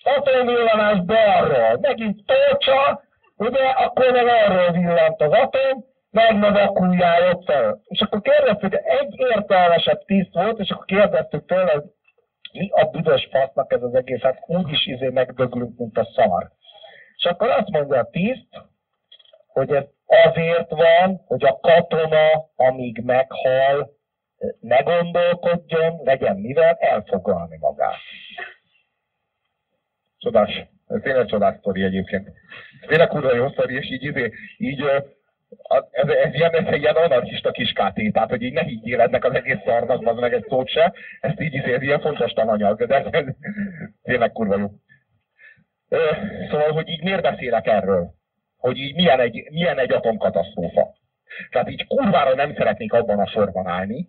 Atomvillanás balról, megint tócsa, ugye, akkor meg arról villant az atom, ne vakuljál ott fel. És akkor kérdeztük, egy értelmesebb tiszt volt, és akkor kérdeztük tőle, mi a büdös fasznak ez az egész, hát úgyis izé megdöglünk, mint a szar. És akkor azt mondja a tiszt, hogy ez azért van, hogy a katona, amíg meghal, ne gondolkodjon, legyen mivel elfoglalni magát. Csodás. Ez tényleg csodás sztori egyébként. Ez tényleg kurva jó sztori, és így, így, így a- ez, ez, ilyen, ez ilyen anarchista kiskáté, tehát hogy így ne higgyél ennek az egész szarnak, az meg egy szót se, ezt így ez ilyen fontos tananyag, de ez, ez tényleg kurva jó. Szóval, hogy így miért beszélek erről? Hogy így milyen egy, milyen egy atomkatasztrófa. Tehát így kurvára nem szeretnék abban a sorban állni,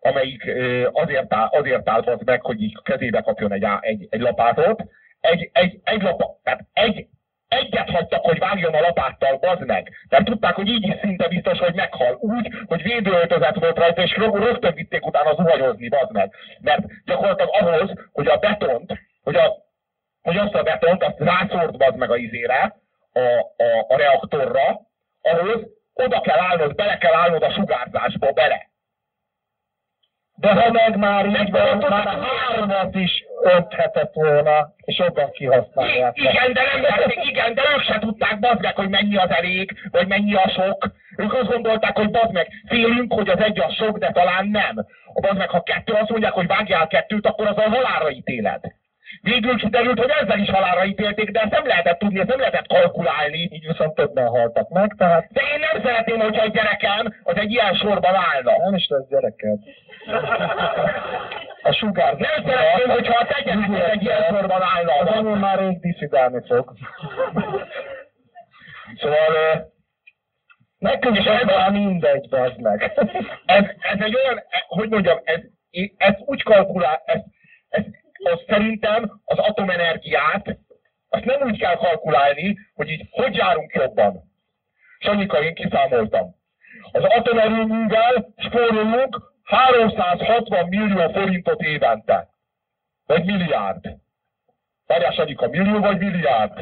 amelyik azért áll, azért áll az meg, hogy így kezébe kapjon egy, egy, egy lapátot, egy, egy, egy lapa, tehát egy, egyet hagytak, hogy vágjon a lapáttal, bazd meg. Mert tudták, hogy így is szinte biztos, hogy meghal. Úgy, hogy védőöltözet volt rajta, és rög- rögtön vitték utána zuhanyozni, bazd meg. Mert gyakorlatilag ahhoz, hogy a betont, hogy, a, hogy azt a betont, azt rászórd bazd meg a izére, a, a, a reaktorra, ahhoz oda kell állnod, bele kell állnod a sugárzásba, bele. De ha meg már így van, már hogy hármat is önthetett volna, és jobban kihasználják. I- igen, de nem vették, igen, de ők se tudták, bazd meg, hogy mennyi az elég, vagy mennyi a sok. Ők azt gondolták, hogy bazd meg, félünk, hogy az egy a sok, de talán nem. A bazd meg, ha kettő, azt mondják, hogy vágjál kettőt, akkor az a halálra ítéled. Végül kiderült, hogy ezzel is halálra ítélték, de ezt nem lehetett tudni, ezt nem lehetett kalkulálni. Így viszont többen haltak meg, tehát De én nem szeretném, hogyha egy gyerekem az egy ilyen sorban állna. nem is lesz gyereked. A sugárzás. Nem szeretném, hogyha a te gyereked egy ilyen sorban Az állna. enyém már rég diszidálni fog. Szóval Nekünk sem ez- már mindegy, bazd meg. ez, ez egy olyan, e- hogy mondjam, ez, ez úgy kalkulál, ez, ez, az szerintem az atomenergiát, azt nem úgy kell kalkulálni, hogy így hogy járunk jobban. Sanyika, én kiszámoltam. Az atomerőművel spórolunk 360 millió forintot évente. Vagy milliárd. Várjál, Sanyika, millió vagy milliárd?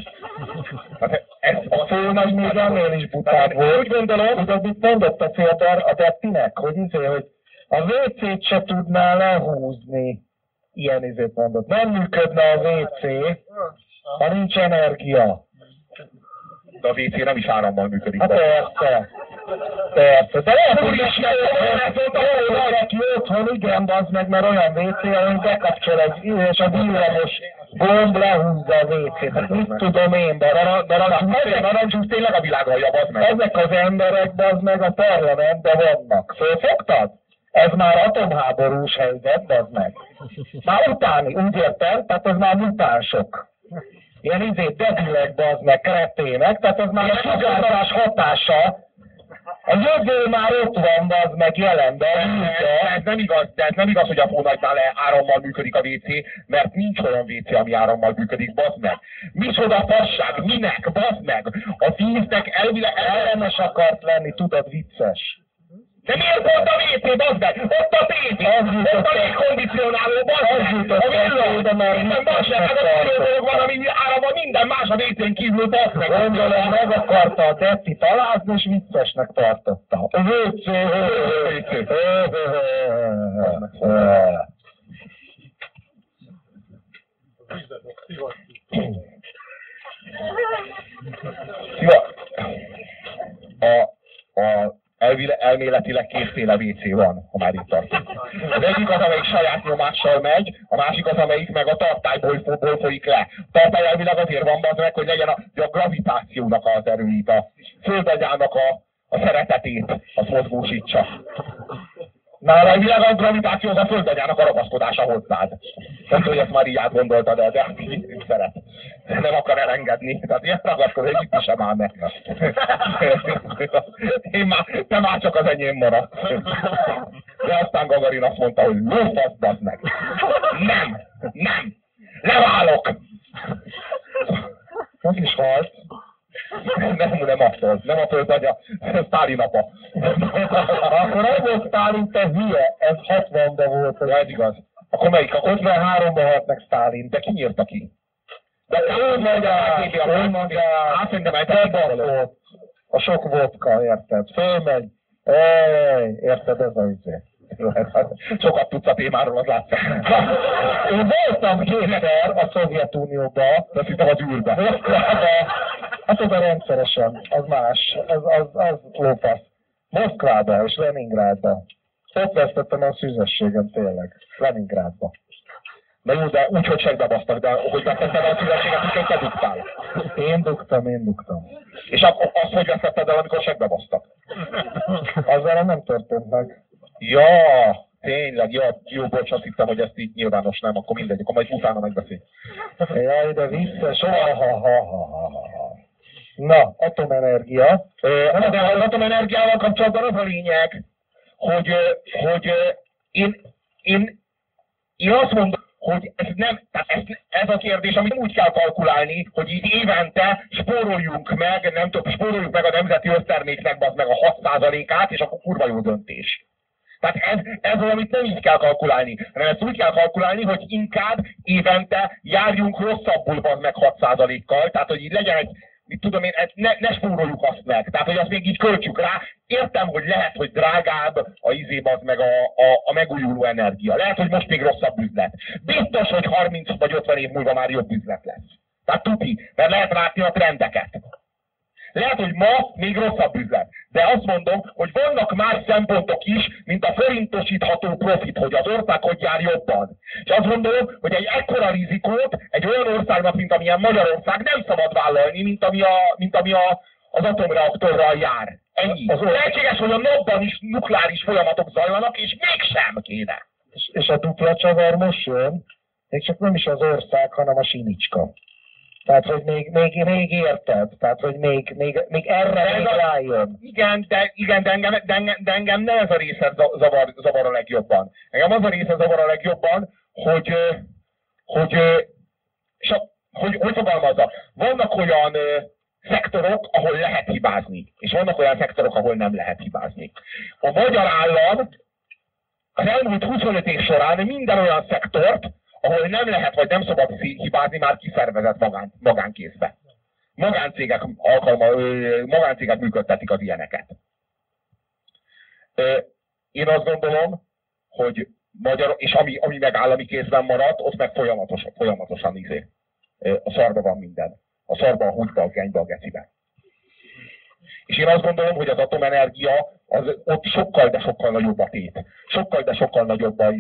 Hát ez a szó Nagy még ennél is butább volt. Úgy gondolom, Tudod, mit mondott a fiatal a Dettinek, hogy izé, hogy a WC-t se tudná lehúzni. Ilyen izét mondott. Nem működne a WC, ha nincs energia. de a WC nem is árammal működik. Hát persze. Persze, de lehet, hogy is valaki otthon, igen, bazd meg, mert olyan WC, hogy bekapcsol egy, és a villamos gomb lehúzza a WC-t. Hát mit tudom én, de narancsúsz tényleg a világ alja, bazd meg. Ezek az emberek, bazd meg, a parlamentben vannak. Fölfogtad? Ez már atomháborús helyzet, bazd meg. Már utáni, úgy értem, tehát ez már mutánsok. Ilyen izé debilek, bazd meg, kretének, tehát ez már a sugárzás hatása a jövő már ott van, az meg jelenben. De ez nem igaz, de ez nem igaz, hogy a fónagynál árammal működik a WC, mert nincs olyan WC, ami árammal működik, bazd meg. Micsoda fasság, minek, bazd meg. A víznek elvileg ellenes akart lenni, tudod, vicces. De miért volt a WC, bazd meg? Ott a tévé, ott a légkondicionáló, bazd meg, a villany, minden bazd meg, hát a dolog van, ami áramban minden más a WC-n kívül, bazd meg. Gondolom, meg akarta a Detti talázni, és viccesnek tartotta. A WC, a, a elvile, elméletileg kétféle WC van, ha már itt tartunk. Az egyik az, amelyik saját nyomással megy, a másik az, amelyik meg a tartályból folyik le. A tartály elvileg azért van az meg, hogy legyen a, a gravitációnak az erőit, a földagyának a, a szeretetét, azt mozgósítsa. Elvileg a gravitáció az a földanyának a ragaszkodása hozzád. Nem tudom, hogy ezt már így átgondoltad, de, de hát így szeret. Nem akar elengedni. Tehát ilyen ragaszkodás, hogy itt sem áll meg. Én már, te már csak az enyém marad. De aztán Gagarin azt mondta, hogy lófasz, meg. Nem, nem, leválok. Meg is halt. Nem, nem attól, nem attól, hogy a Sztálin apa. Akkor az volt Sztálin, te hülye, ez 60-ban volt. Ja, ez igaz. Akkor melyik? Akkor 53-ban halt meg Sztálin. De ki nyírta ki? De ő magát, ő magát, hát szerintem eltekintem A sok vodka, érted? Fölmegy. Ej, érted, ez a izé. Sokat tudsz a témáról, az látszik. Én voltam kétszer a Szovjetunióba. De hittem az űrbe. Hát az a rendszeresen, az más, az, az, az lófasz. Moszkvába és Leningrádba. Ott vesztettem a szűzességem tényleg. Leningrádba. Na jó, de úgy, hogy segbebasztak, de hogy vesztetted a szűzességet, úgyhogy te duktál. Én duktam, én duktam. És akkor azt, hogy vesztetted el, amikor segbebasztak? Azzal nem történt meg. Ja, tényleg, jó, jó, bocs, azt hittem, hogy ezt így nyilvános nem, akkor mindegy, akkor majd utána megbeszél. Jaj, de vicces, ha, ha, ha, ha, ha. Na, atomenergia. Na, de az atomenergiával kapcsolatban az a lényeg, hogy, hogy én, én, én azt mondom, hogy ez nem, tehát ez, ez a kérdés, amit úgy kell kalkulálni, hogy így évente spóroljunk meg, nem tudom, spóroljuk meg a nemzeti összterméknek az meg a 6%-át, és akkor kurva jó döntés. Tehát ez, ez az, amit nem így kell kalkulálni, hanem ezt úgy kell kalkulálni, hogy inkább évente járjunk rosszabbul az meg 6%-kal, tehát hogy így legyen egy, mit tudom én, ne, ne spóroljuk azt meg. Tehát, hogy azt még így költsük rá. Értem, hogy lehet, hogy drágább a izéb az meg a, a, a megújuló energia. Lehet, hogy most még rosszabb üzlet. Biztos, hogy 30 vagy 50 év múlva már jobb üzlet lesz. Tehát tuti, mert lehet látni a trendeket. Lehet, hogy ma még rosszabb üzlet. De azt mondom, hogy vannak más szempontok is, mint a forintosítható profit, hogy az ország hogy jár jobban. És azt gondolom, hogy egy ekkora rizikót egy olyan országnak, mint amilyen Magyarország nem szabad vállalni, mint ami, a, mint ami a, az atomreaktorral jár. Ennyi. Az lehetséges, hogy a napban is nukleáris folyamatok zajlanak, és mégsem kéne. És, és a dupla csavar most jön, még csak nem is az ország, hanem a sinicska. Tehát, hogy még, még, még érted, tehát, hogy még, még, még erre még rájön. Igen, de, igen de, engem, de, engem, de engem nem ez a része zavar, zavar a legjobban. Engem az a része zavar a legjobban, hogy, hogy, a, hogy, hogy fogalmazza, vannak olyan szektorok, ahol lehet hibázni, és vannak olyan szektorok, ahol nem lehet hibázni. A magyar állam az elmúlt 25 év során minden olyan szektort, ahol nem lehet, vagy nem szabad hibázni, már kiszervezett magán, magánkézbe. Magáncégek, alkalma, magáncégek működtetik az ilyeneket. Én azt gondolom, hogy magyar, és ami, ami meg állami kézben maradt, ott meg folyamatosan, folyamatosan izé. A szarba van minden. A szarba, a húgyba, a genybe, a gecibe. És én azt gondolom, hogy az atomenergia az ott sokkal, de sokkal nagyobb a tét. Sokkal, de sokkal nagyobb, a,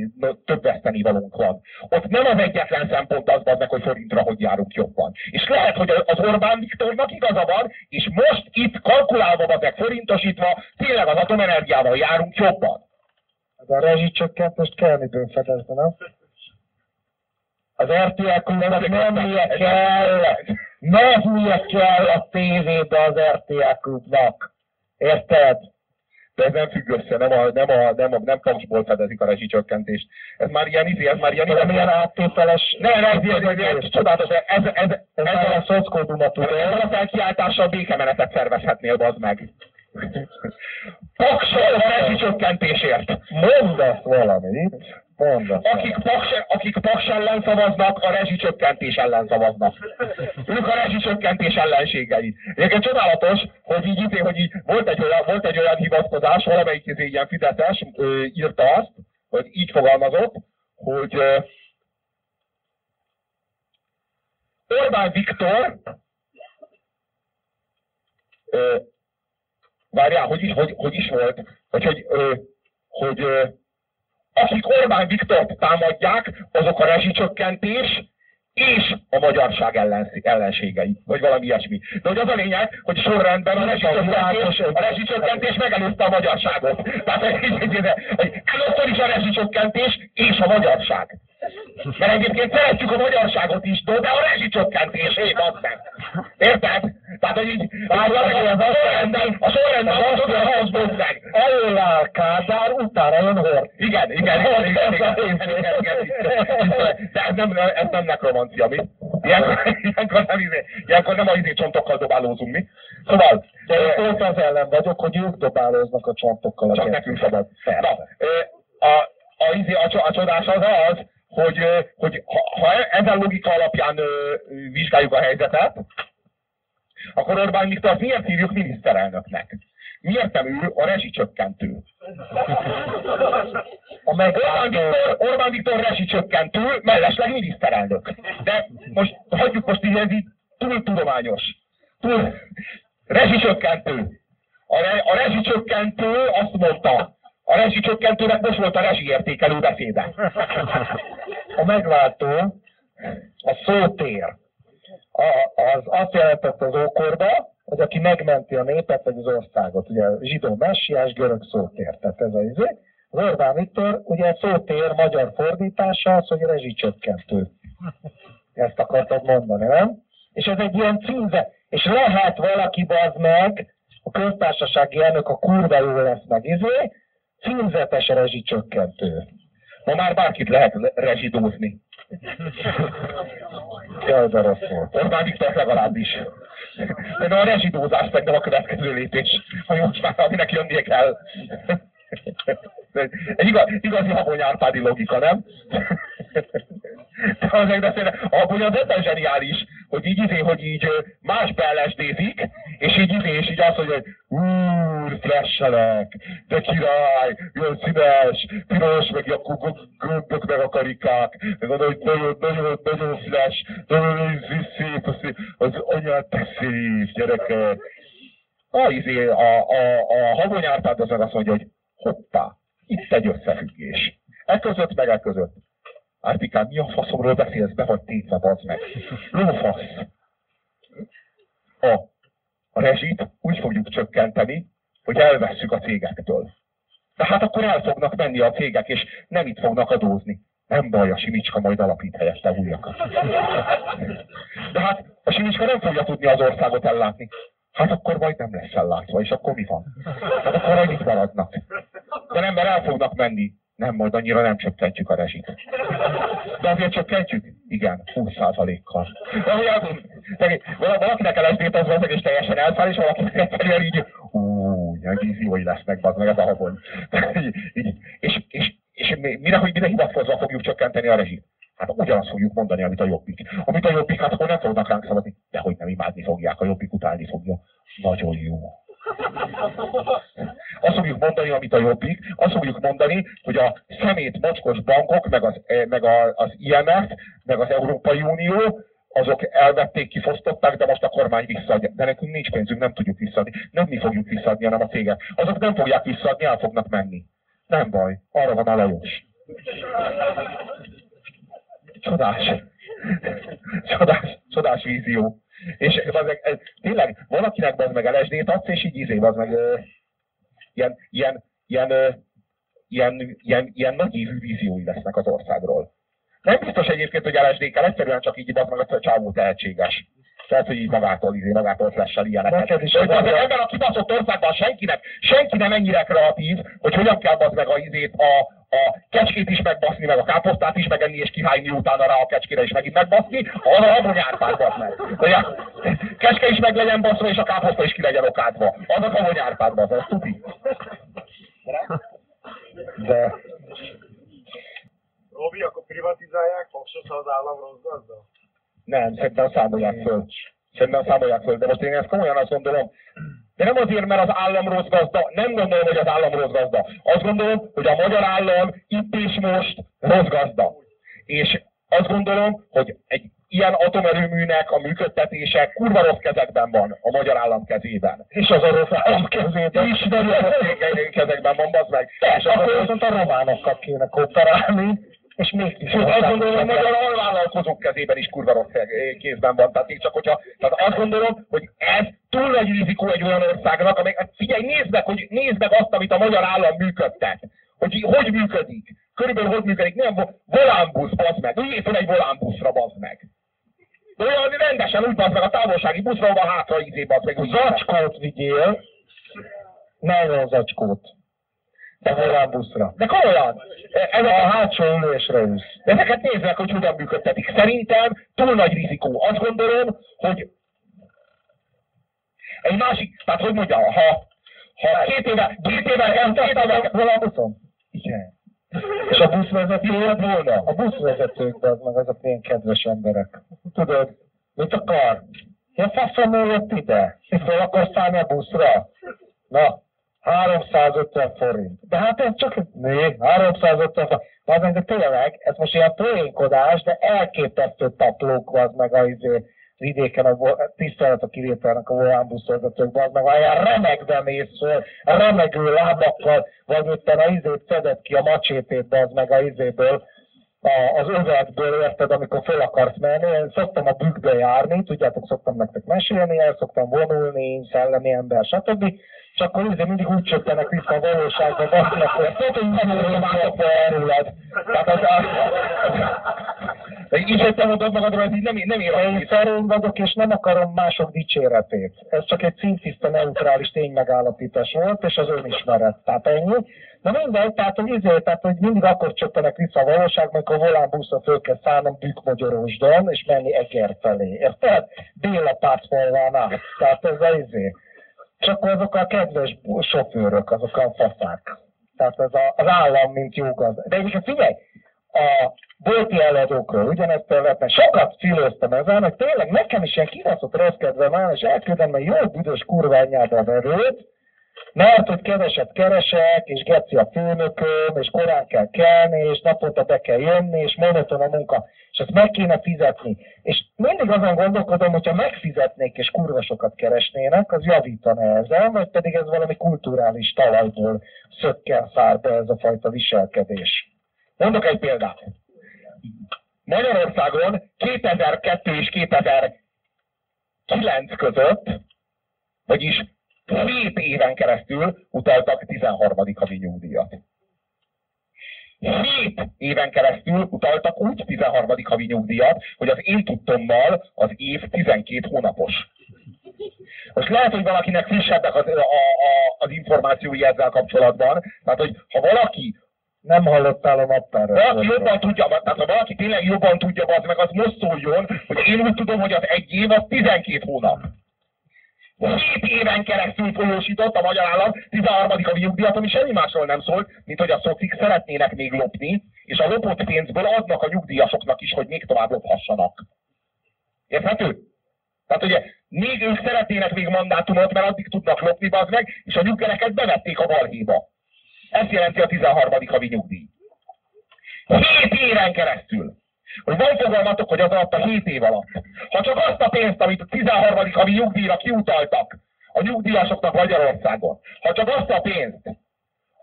több vesztenivalónk van. Ott nem az egyetlen szempont az meg, hogy forintra hogy járunk jobban. És lehet, hogy az Orbán Viktornak igaza van, és most itt kalkulálva, meg forintosítva, tényleg az atomenergiával járunk jobban. De a rezsicsökkentést kell midőn fedezni, nem? Az RTL klubnak nem hülye kell, nem hülye kell a tévébe az RTL klubnak. Érted? De ez nem függ össze, nem a, nem a, nem a, nem paksból fedezik a rezsicsökkentést. Ez már ilyen izé, ez már ilyen... Nem ilyen áttételes... Ne, ne, ez, ez, ez, csodálatos, ez, ez, ez, ez, ez a szockóduma tud. Ezzel a felkiáltással békemenetet szervezhetnél, bazd meg. Paksol a rezsicsökkentésért. Mondd ezt valamit. Akik paks, akik paks ellen szavaznak, a rezsicsökkentés ellen szavaznak. Ők a rezsicsökkentés ellenségei. Egyébként csodálatos, hogy így, így, hogy így volt, egy olyan, volt egy olyan hivatkozás, valamelyik izé ilyen fizetes ö, írta azt, hogy így fogalmazott, hogy ö, Orbán Viktor ö, várjál, hogy is, hogy, hogy is volt, vagy hogy, ö, hogy akik Orbán Viktort támadják, azok a rezsicsökkentés és a magyarság ellenségei, vagy valami ilyesmi. De hogy az a lényeg, hogy sorrendben a rezsicsökkentés, a rezsicsökkentés megelőzte a magyarságot. Tehát először is a rezsicsökkentés és a magyarság. Mert egyébként szeretjük a magyarságot is, de a rezsicsökkentés, én azt meg. Érted? Tehát, hogy így, a sorrendben, a sorrendben azt mondja, hogy az meg. Elől áll Kádár, utána jön Hort. Igen, igen, igen, igen, igen, igen, igen, De ez nem, ez nem nekromancia, mi? Ilyenkor, ilyenkor nem, izé, ilyenkor nem a izé csontokkal dobálózunk, mi? Szóval... De én pont az ellen vagyok, hogy ők dobálóznak a csontokkal. Csak nekünk szabad. Na, a, a, izé, a, a csodás az az, hogy, hogy ha, ha ezen logika alapján vizsgáljuk a helyzetet, akkor Orbán Viktor miért írjuk miniszterelnöknek? Miért nem ő a rezsicsökkentő? A meg Orbán Viktor, Orbán Viktor rezsicsökkentő, mellesleg miniszterelnök. De most hagyjuk most így, ez így túl tudományos. Túl rezsicsökkentő. A, re, a rezsicsökkentő azt mondta, a rezsicsökkentőnek most volt a rezsiértékelő beszéde. A megváltó, a szótér, a, az azt jelentett az ókorba, hogy aki megmenti a népet vagy az országot. Ugye zsidó messiás, görög szótér. Tehát ez az izé. Az Orbán Viktor, ugye szótér magyar fordítása az, hogy rezsicsökkentő. Ezt akartad mondani, nem? És ez egy ilyen címze. És lehet valaki bazd meg, a köztársasági elnök a kurva jó lesz meg, izé, címzetes rezsicsökkentő. Ma már bárkit lehet rezsidózni. Jaj, de rossz volt. Orbán Viktor legalábbis. De a rezsidózás nem a következő lépés, ha most már aminek jönnie kell. Igaz, igazi Habony Árpádi logika, nem? De azért beszélne, a Habony az ebben zseniális, hogy így izé, hogy így más beellesdézik, és így izé, és így azt mondja, hogy úr, flashelek, de király, jön színes, piros, meg a gömbök, meg a karikák, meg oda, hogy nagyon, nagyon, nagyon flash, nagyon szép, az, az anyát te szép, gyerekek. A, izé, a, a, a Habony Árpád az meg azt mondja, hogy hoppá, itt egy összefüggés. E között meg e között. Árpikám, mi a faszomról beszélsz, be vagy tétve, az meg. Lófasz. A, a rezsit úgy fogjuk csökkenteni, hogy elvesszük a cégektől. Tehát akkor el fognak menni a cégek, és nem itt fognak adózni. Nem baj, a Simicska majd alapít helyette újakat. De hát a Simicska nem fogja tudni az országot ellátni. Hát akkor majd nem lesz ellátva, és akkor mi van? Hát akkor itt maradnak. De nem, mert el fognak menni. Nem, majd annyira nem csökkentjük a rezsit. De azért csökkentjük? Igen, 20%-kal. Valakinek LSD-t az van, és teljesen elszáll, és valakinek egyszerűen így, ú, jói lesznek, az meg ez a habony. és, és, és mire, hogy mire hivatkozva fogjuk csökkenteni a rezsit? Hát ugyanazt fogjuk mondani, amit a jobbik. Amit a jobbik, hát akkor nem fognak ránk szavazni. De hogy nem imádni fogják, a jobbik utálni fogja. Nagyon jó. Azt fogjuk mondani, amit a jobbik, azt fogjuk mondani, hogy a szemét mocskos bankok, meg az, eh, meg az IMF, meg az Európai Unió azok elvették, kifosztották, de most a kormány visszaadja. De nekünk nincs pénzünk, nem tudjuk visszaadni. Nem mi fogjuk visszaadni, hanem a cégek. Azok nem fogják visszaadni, el fognak menni. Nem baj, arra van a Lajos. Csodás. Csodás, csodás vízió. És meg, ez, tényleg, valakinek az meg LSD-t adsz, és így izé, az meg ö, ilyen, ilyen, ilyen, ö, ilyen, ilyen, ilyen nagy évű víziói lesznek az országról. Nem biztos egyébként, hogy LSD kell, egyszerűen csak így az meg a csávó tehetséges. Tehát, hogy így magától, izé, magától flessel ilyeneket. Neked is az az a- ebben a kibaszott országban senkinek, senki nem ennyire kreatív, hogy hogyan kell az meg a izét, a, a kecskét is megbaszni, meg a káposztát is megenni, és kihányni utána rá a kecskére is megint megbaszni, arra a bonyárpát basz meg. A kecske is meg legyen baszva, és a káposzta is ki legyen okádva. Az a bonyárpát basz, ez tuti. De Robi, akkor privatizálják, Foxot, ha az állam rossz gazda? Nem, szerintem számolják föl. Szerintem számolják föl, de most én ezt komolyan azt gondolom. De nem azért, mert az állam rossz gazda, nem gondolom, hogy az állam rossz gazda. Azt gondolom, hogy a magyar állam itt és most rossz gazda. És azt gondolom, hogy egy ilyen atomerőműnek a működtetése kurva rossz kezekben van a magyar állam kezében. és az orosz állam kezében. És nagyon rossz kezekben van, bazd meg. És akkor akkor viszont a románokkal kéne kooperálni, és mégis Sőt, azt gondolom, hogy a magyar alvállalkozók kezében is kurva rossz eh, kézben van. Tehát még csak hogyha, tehát azt gondolom, hogy ez túl nagy rizikó egy olyan országnak, amely, hát figyelj, nézd meg, hogy, nézd meg azt, amit a magyar állam működtet. Hogy hogy működik. Körülbelül hogy működik. Nem, vo- volánbusz, bazd meg. Üljél fel egy volánbuszra, bazd meg. De olyan rendesen úgy bazd meg a távolsági buszra, ahol hátra izé bazd meg. Zacskót vigyél, nylon zacskót. A volánbuszra. De komolyan, ez A a hátsó ülésre ülsz. De ezeket nézd meg, hogy hogyan működtetik. Szerintem túl nagy rizikó. Azt gondolom, hogy egy másik, tehát hogy mondja, ha, ha két éve, két éve, két éve, Volánbuszon? Igen. És a buszvezető volna? A buszvezetők, az meg azok ilyen kedves emberek. Tudod, mit akar? Ja, faszom jött ide. Fel akarsz szállni a buszra? Na, 350 forint. De hát ez csak, mi? 350 forint. Az meg, tényleg, ez most ilyen poénkodás, de elképesztő taplók az meg a izé, vidéken a tisztelet a kivételnek a volánbuszvezetők, az meg olyan remegve mész föl, remegő lábakkal, vagy éppen a izét szedett ki a macsétét, az meg a izéből, a, az övegből, érted, amikor fel akarsz menni. Én szoktam a bükkbe járni, tudjátok, szoktam nektek mesélni, el szoktam vonulni, szellemi ember, stb. És akkor izé mindig úgy csöppenek vissza a valóságba, basznak, hogy tudod, hogy nem örülök átokba erőled. Tehát az, de így, hogy te mondod magadról, így nem, nem én szerény vagyok, és nem akarom mások dicséretét. Ez csak egy szintiszta neutrális ténymegállapítás volt, és az önismeret. Tehát ennyi. Na mindegy, tehát hogy, izé, tehát, hogy mindig akkor csöppenek vissza a valóságban, amikor a volánbuszra föl kell szállnom Bükkmagyarósdon, és menni Eger felé. Érted? Béla Pácmolván át. Tehát ez a izé. És akkor azok a kedves sofőrök, azok a faszák. Tehát ez a, az állam, mint jó gazda. De egyébként figyelj, a bolti eladókról ugyanezt lehetne. Sokat filóztam ezen, hogy tényleg nekem is ilyen kibaszott rossz kedvem és elküldem a jó büdös kurványába verőt, mert hogy keveset keresek, és geci a főnököm, és korán kell kelni, és naponta be kell jönni, és monoton a munka, és ezt meg kéne fizetni. És mindig azon gondolkodom, hogyha megfizetnék, és kurva sokat keresnének, az javítana ezen, vagy pedig ez valami kulturális talajból szökken szár be ez a fajta viselkedés. Mondok egy példát. Magyarországon 2002 és 2009 között, vagyis 7 éven keresztül utaltak 13. havi nyugdíjat. 7 éven keresztül utaltak úgy 13. havi nyugdíjat, hogy az én tudtommal az év 12 hónapos. Most lehet, hogy valakinek frissebbek az, a, a, az információi ezzel kapcsolatban, tehát hogy ha valaki Nem hallottál a naptárra. valaki jobban tudja, tehát ha valaki tényleg jobban tudja, az meg az most szóljon, hogy én úgy tudom, hogy az egy év az 12 hónap. 7 éven keresztül folyósított a magyar állam 13. havi nyugdíjat, ami semmi másról nem szólt, mint hogy a szocik szeretnének még lopni, és a lopott pénzből adnak a nyugdíjasoknak is, hogy még tovább lophassanak. Érthető? Tehát ugye még ők szeretnének még mandátumot, mert addig tudnak lopni, bazd meg, és a nyuggereket bevették a balhéba. Ezt jelenti a 13. havi nyugdíj. 7 éven keresztül. Hogy van fogalmatok, hogy az alatt a 7 év alatt. Ha csak azt a pénzt, amit a 13. havi nyugdíjra kiutaltak a nyugdíjasoknak Magyarországon, ha csak azt a pénzt,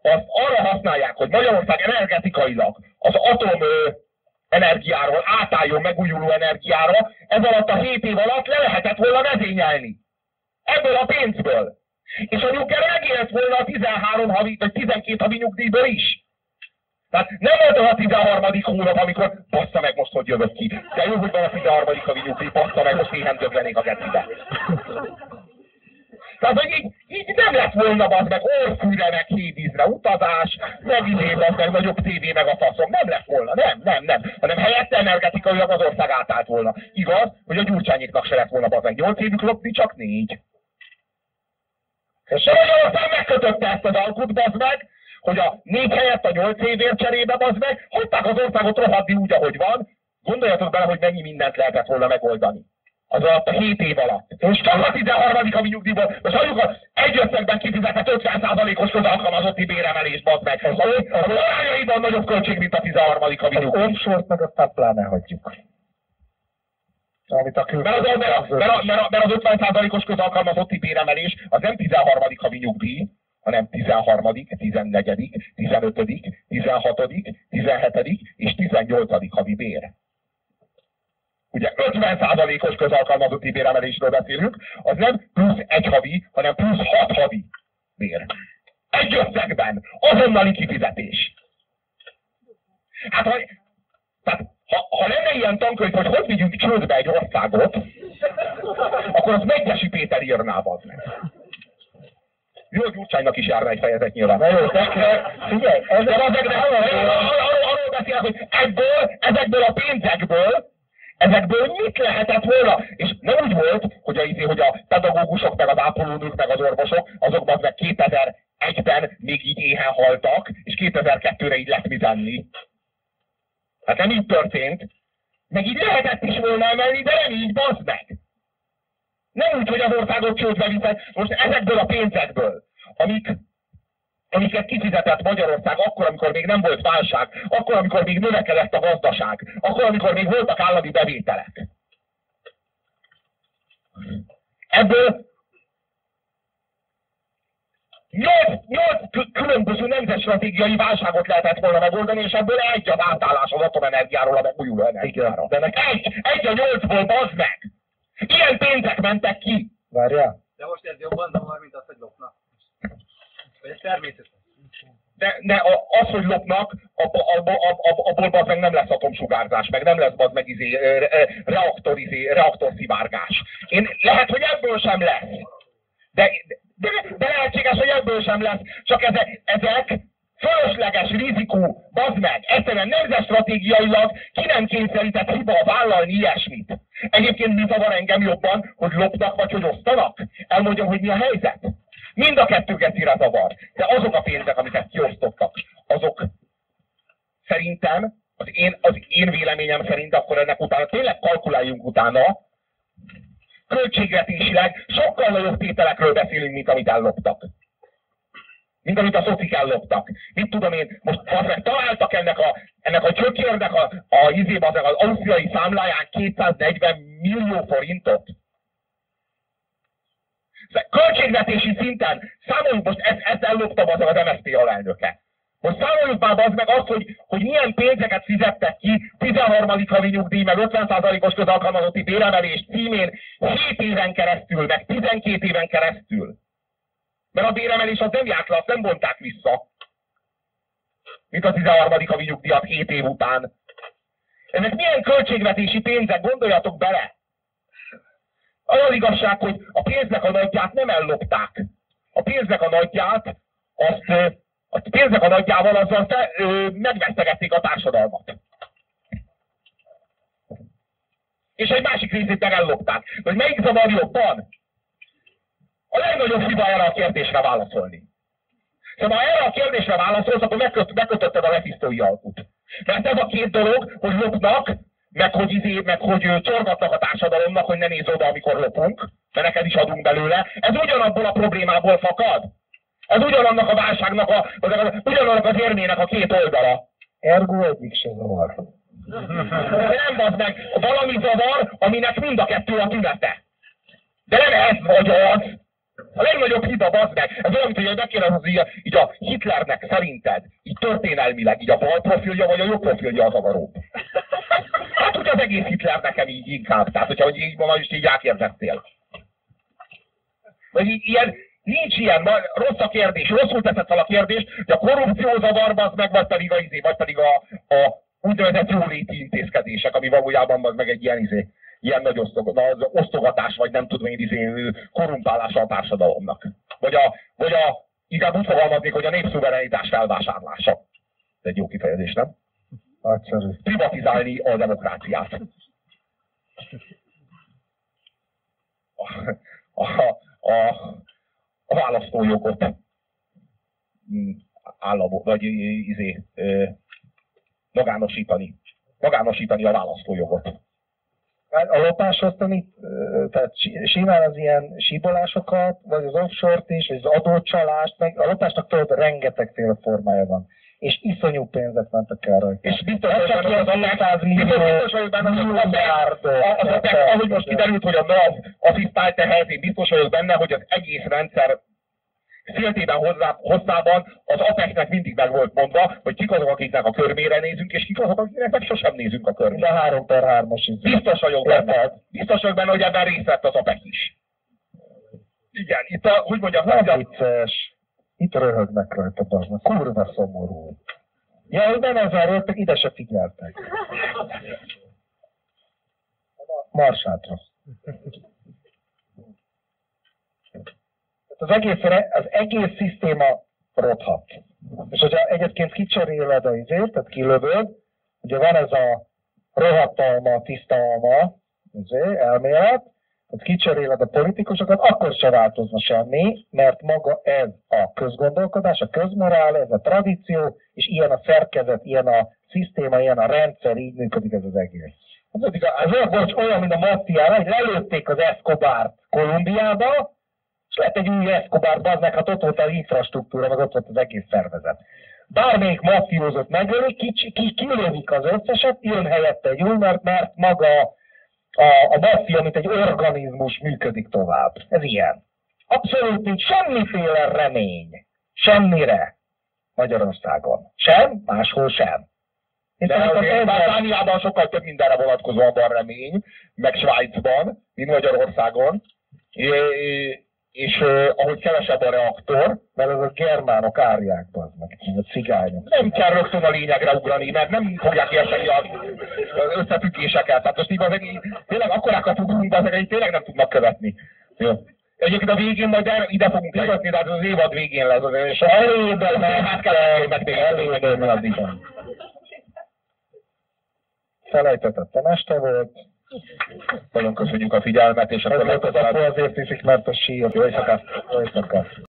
azt arra használják, hogy Magyarország energetikailag az atom energiáról átálljon megújuló energiára, ez alatt a 7 év alatt le lehetett volna vezényelni. Ebből a pénzből. És a nyugger megélt volna a 13 havi, vagy 12 havi nyugdíjből is. Tehát nem volt az a 13. hónap, amikor bassza meg most, hogy jövök ki. De jó, hogy van a 13. havi nyugdíj, bassza meg, most éhen döglenék a gecibe. Tehát, hogy így, így nem lett volna az meg orfűre, meg hévízre utazás, meg idén az meg nagyobb tévé, meg a faszom. Nem lett volna, nem, nem, nem. Hanem helyette energetikailag az ország átállt volna. Igaz, hogy a gyurcsányiknak se lett volna az meg 8 évük lopni, csak négy. És Magyarország megkötötte ezt az alkut, bazd meg, hogy a négy helyett a nyolc évért cserébe, bazd meg, hagyták az országot rohadni úgy, ahogy van. Gondoljatok bele, hogy mennyi mindent lehetett volna megoldani. Az alatt a 7 év alatt. És csak a 13. havi nyugdíjból, most halljuk az egy összegben kifizetett 50%-os közalkalmazotti béremelés, bazd meg. Az, az arányaiban nagyobb költség, mint a 13. havi nyugdíj. Offshore-t meg aztán pláne hagyjuk. Amit a mert, az, mert, a, mert, a, mert, a, mert az 50%-os közalkalmazotti béremelés az nem 13. havi nyugdíj, hanem 13., 14., 15., 16., 17. és 18. havi bér. Ugye 50%-os közalkalmazotti béremelésről beszélünk, az nem plusz egy havi, hanem plusz hat havi bér. Egy összegben, azonnali kifizetés. Hát, hogy, tehát ha, ha lenne ilyen tankönyv, hogy hogy vigyünk csődbe egy országot, akkor az Megyesi Péter írná, az meg. Jó, Gyurcsánynak is járna egy fejezet nyilván. Na jó, de figyelj, ez de az arról beszélek, hogy ebből, ezekből a pénzekből, ezekből mit lehetett volna? És nem úgy volt, hogy a, izé, hogy a pedagógusok, meg az ápolónők, meg az orvosok, azokban meg 2001-ben még így éhen haltak, és 2002-re így lett mit enni. Hát nem így történt. Meg így lehetett is volna emelni, de nem így, bazd meg! Nem úgy, hogy az országot csődbe viszed. Most ezekből a pénzekből, amik, amiket kifizetett Magyarország akkor, amikor még nem volt válság, akkor, amikor még növekedett a gazdaság, akkor, amikor még voltak állami bevételek. Ebből Nyolc, nyolc különböző nemzetstratégiai válságot lehetett volna megoldani, és ebből egy az átállás az atomenergiáról a megújuló energiára. De egy, egy a nyolcból, bazd meg! Ilyen pénzek mentek ki! Várjál? De most ez jobban zavar, mint az, hogy lopnak. Vagy ez természetes. De, de az, hogy lopnak, abból, abból, abból meg nem lesz atomsugárzás, meg nem lesz az meg izé, reaktor, izé, reaktorszivárgás. Én lehet, hogy ebből sem lesz. De, de, de lehetséges, hogy ebből sem lesz. Csak ezek, ezek fölösleges rizikó, bazd meg, egyszerűen nemzetstratégiailag ki nem kényszerített hiba vállalni ilyesmit. Egyébként mi van engem jobban, hogy lopnak vagy hogy osztanak? Elmondjam, hogy mi a helyzet. Mind a kettő gecire zavar. De azok a pénzek, amiket kiosztottak, azok szerintem, az én, az én véleményem szerint akkor ennek utána tényleg kalkuláljunk utána, költségvetésileg sokkal nagyobb tételekről beszélünk, mint amit elloptak. Mint a szocik elloptak. Mit tudom én, most az meg találtak ennek a, ennek a csökérnek a, a izébe, az, az ausztriai számláján 240 millió forintot. Költségvetési szinten számoljuk most ezt, ezt elloptam az az MSZP alelnöke. Most számoljuk már az meg azt, hogy, hogy milyen pénzeket fizettek ki 13. havi nyugdíj, meg 50%-os közalkalmazotti béremelés címén 7 éven keresztül, meg 12 éven keresztül. Mert a béremelés az nem járt le, azt nem bonták vissza. Mint a 13. havi nyugdíjat 7 év után. Ezek milyen költségvetési pénzek, gondoljatok bele! Az az igazság, hogy a pénznek a nagyját nem ellopták. A pénznek a nagyját azt a pénznek a nagyjával azzal fe, megvesztegették a társadalmat. És egy másik részét meg ellopták. Hogy melyik zavar jobban? A legnagyobb hiba erre a kérdésre válaszolni. Szóval ha erre a kérdésre válaszolsz, akkor megköt, megkötötted a lefisztói alkut. Mert ez a két dolog, hogy lopnak, meg hogy, izé, meg hogy csorgatnak a társadalomnak, hogy ne nézz oda, amikor lopunk, mert neked is adunk belőle, ez ugyanabból a problémából fakad. Ez ugyanannak a válságnak, a, ugyanannak az érmének a két oldala. Ergo egyik se zavar. Nem az meg, valami zavar, aminek mind a kettő a tünete. De nem ez vagy az. A legnagyobb hiba az meg. Ez olyan, hogy megkérdezni, így, a- így a Hitlernek szerinted, így történelmileg, így a bal profilja vagy a jobb profilja a zavaróbb. Hát, hogy az egész Hitler nekem így inkább. Tehát, hogyha hogy így ma is így átérzettél. Vagy ilyen, nincs ilyen, rossz a kérdés, rosszul teszed fel a kérdést, de a korrupció zavarba az meg, vagy pedig a, izé, vagy pedig a, a úgynevezett jóléti intézkedések, ami valójában az meg egy ilyen, izé, ilyen nagy osztog, az osztogatás, vagy nem tudom én, izé, korrumpálása a társadalomnak. Vagy a, vagy a, inkább úgy fogalmaznék, hogy a népszuverenitás felvásárlása. Ez egy jó kifejezés, nem? Nagyszerű. privatizálni a demokráciát. A, a, a, a választójogot mm, államot, vagy izé, magánosítani. Magánosítani a választójogot. Hát A lopáshoz tanít, ö, tehát si- simán az ilyen síbolásokat, vagy az offshore-t is, vagy az adócsalást, meg a lopásnak tudod, rengetegféle formája van. És iszonyú pénzek mentek el rajta. És biztos, hogy csak ilyen az a 200 millió, biztos, vagyok benne, hogy az persze. ahogy most kiderült, hogy a NAV asszisztált ehhez, én biztos vagyok benne, hogy az egész rendszer széltében hozzá, hosszában az APEC-nek mindig meg volt mondva, hogy kik azok, akiknek a körmére nézünk, és kik azok, akiknek meg sosem nézünk a De körmére. 3 per 3-as is. Biztos vagyok benne. Biztos vagyok benne, hogy ebben részt vett az APEC is. Igen, itt a, hogy mondjam, Nem nem vicces. Itt röhögnek rajta, bazd Kurva szomorú. Ja, hogy nem ezzel röhögtek, ide se figyeltek. Marsátra. Az egész, az egész szisztéma rothat. És hogyha egyébként kicseréled a izét, tehát kilövöd, ugye van ez a rohadt alma, tiszta alma, izé, elmélet, tehát kicseréled a politikusokat, akkor se változna semmi, mert maga ez a közgondolkodás, a közmorál, ez a tradíció, és ilyen a szerkezet, ilyen a szisztéma, ilyen a rendszer, így működik ez az egész. Ez olyan, bocs, olyan, mint a maffiára, hogy lelőtték az Escobart Kolumbiába, és lett egy új Escobar, bazd hát ott volt az infrastruktúra, meg ott volt az egész szervezet. Bármelyik mafiózot megölik, kicsi, ki, kilövik az összeset, jön helyette egy új, mert, mert maga a, a maffia, mint egy organizmus működik tovább. Ez ilyen. Abszolút nincs semmiféle remény. Semmire. Magyarországon. Sem, máshol sem. Én De azért Dániában sokkal több mindenre vonatkozóan van remény, meg Svájcban, mint Magyarországon. É- És ö, ahogy kevesebb a reaktor, mert ez a germánok árják, bazd meg, a cigányok. nem kell rögtön a lényegre ugrani, mert nem fogják érteni az az összefüggéseket. Tehát most így az egész, tényleg akkorákat ugrunk, de ezek tényleg nem tudnak követni. Jó. Egyébként a végén majd erre- ide fogunk legatni, de hát az évad végén lesz. az- És Elébe hát kell megnézni. elébe addig. Felejtetett a meste volt, Nagyon köszönjük a figyelmet, és ez akkor volt az azért iszik, mert a sír. Jó éjszakát! Jó éjszakát!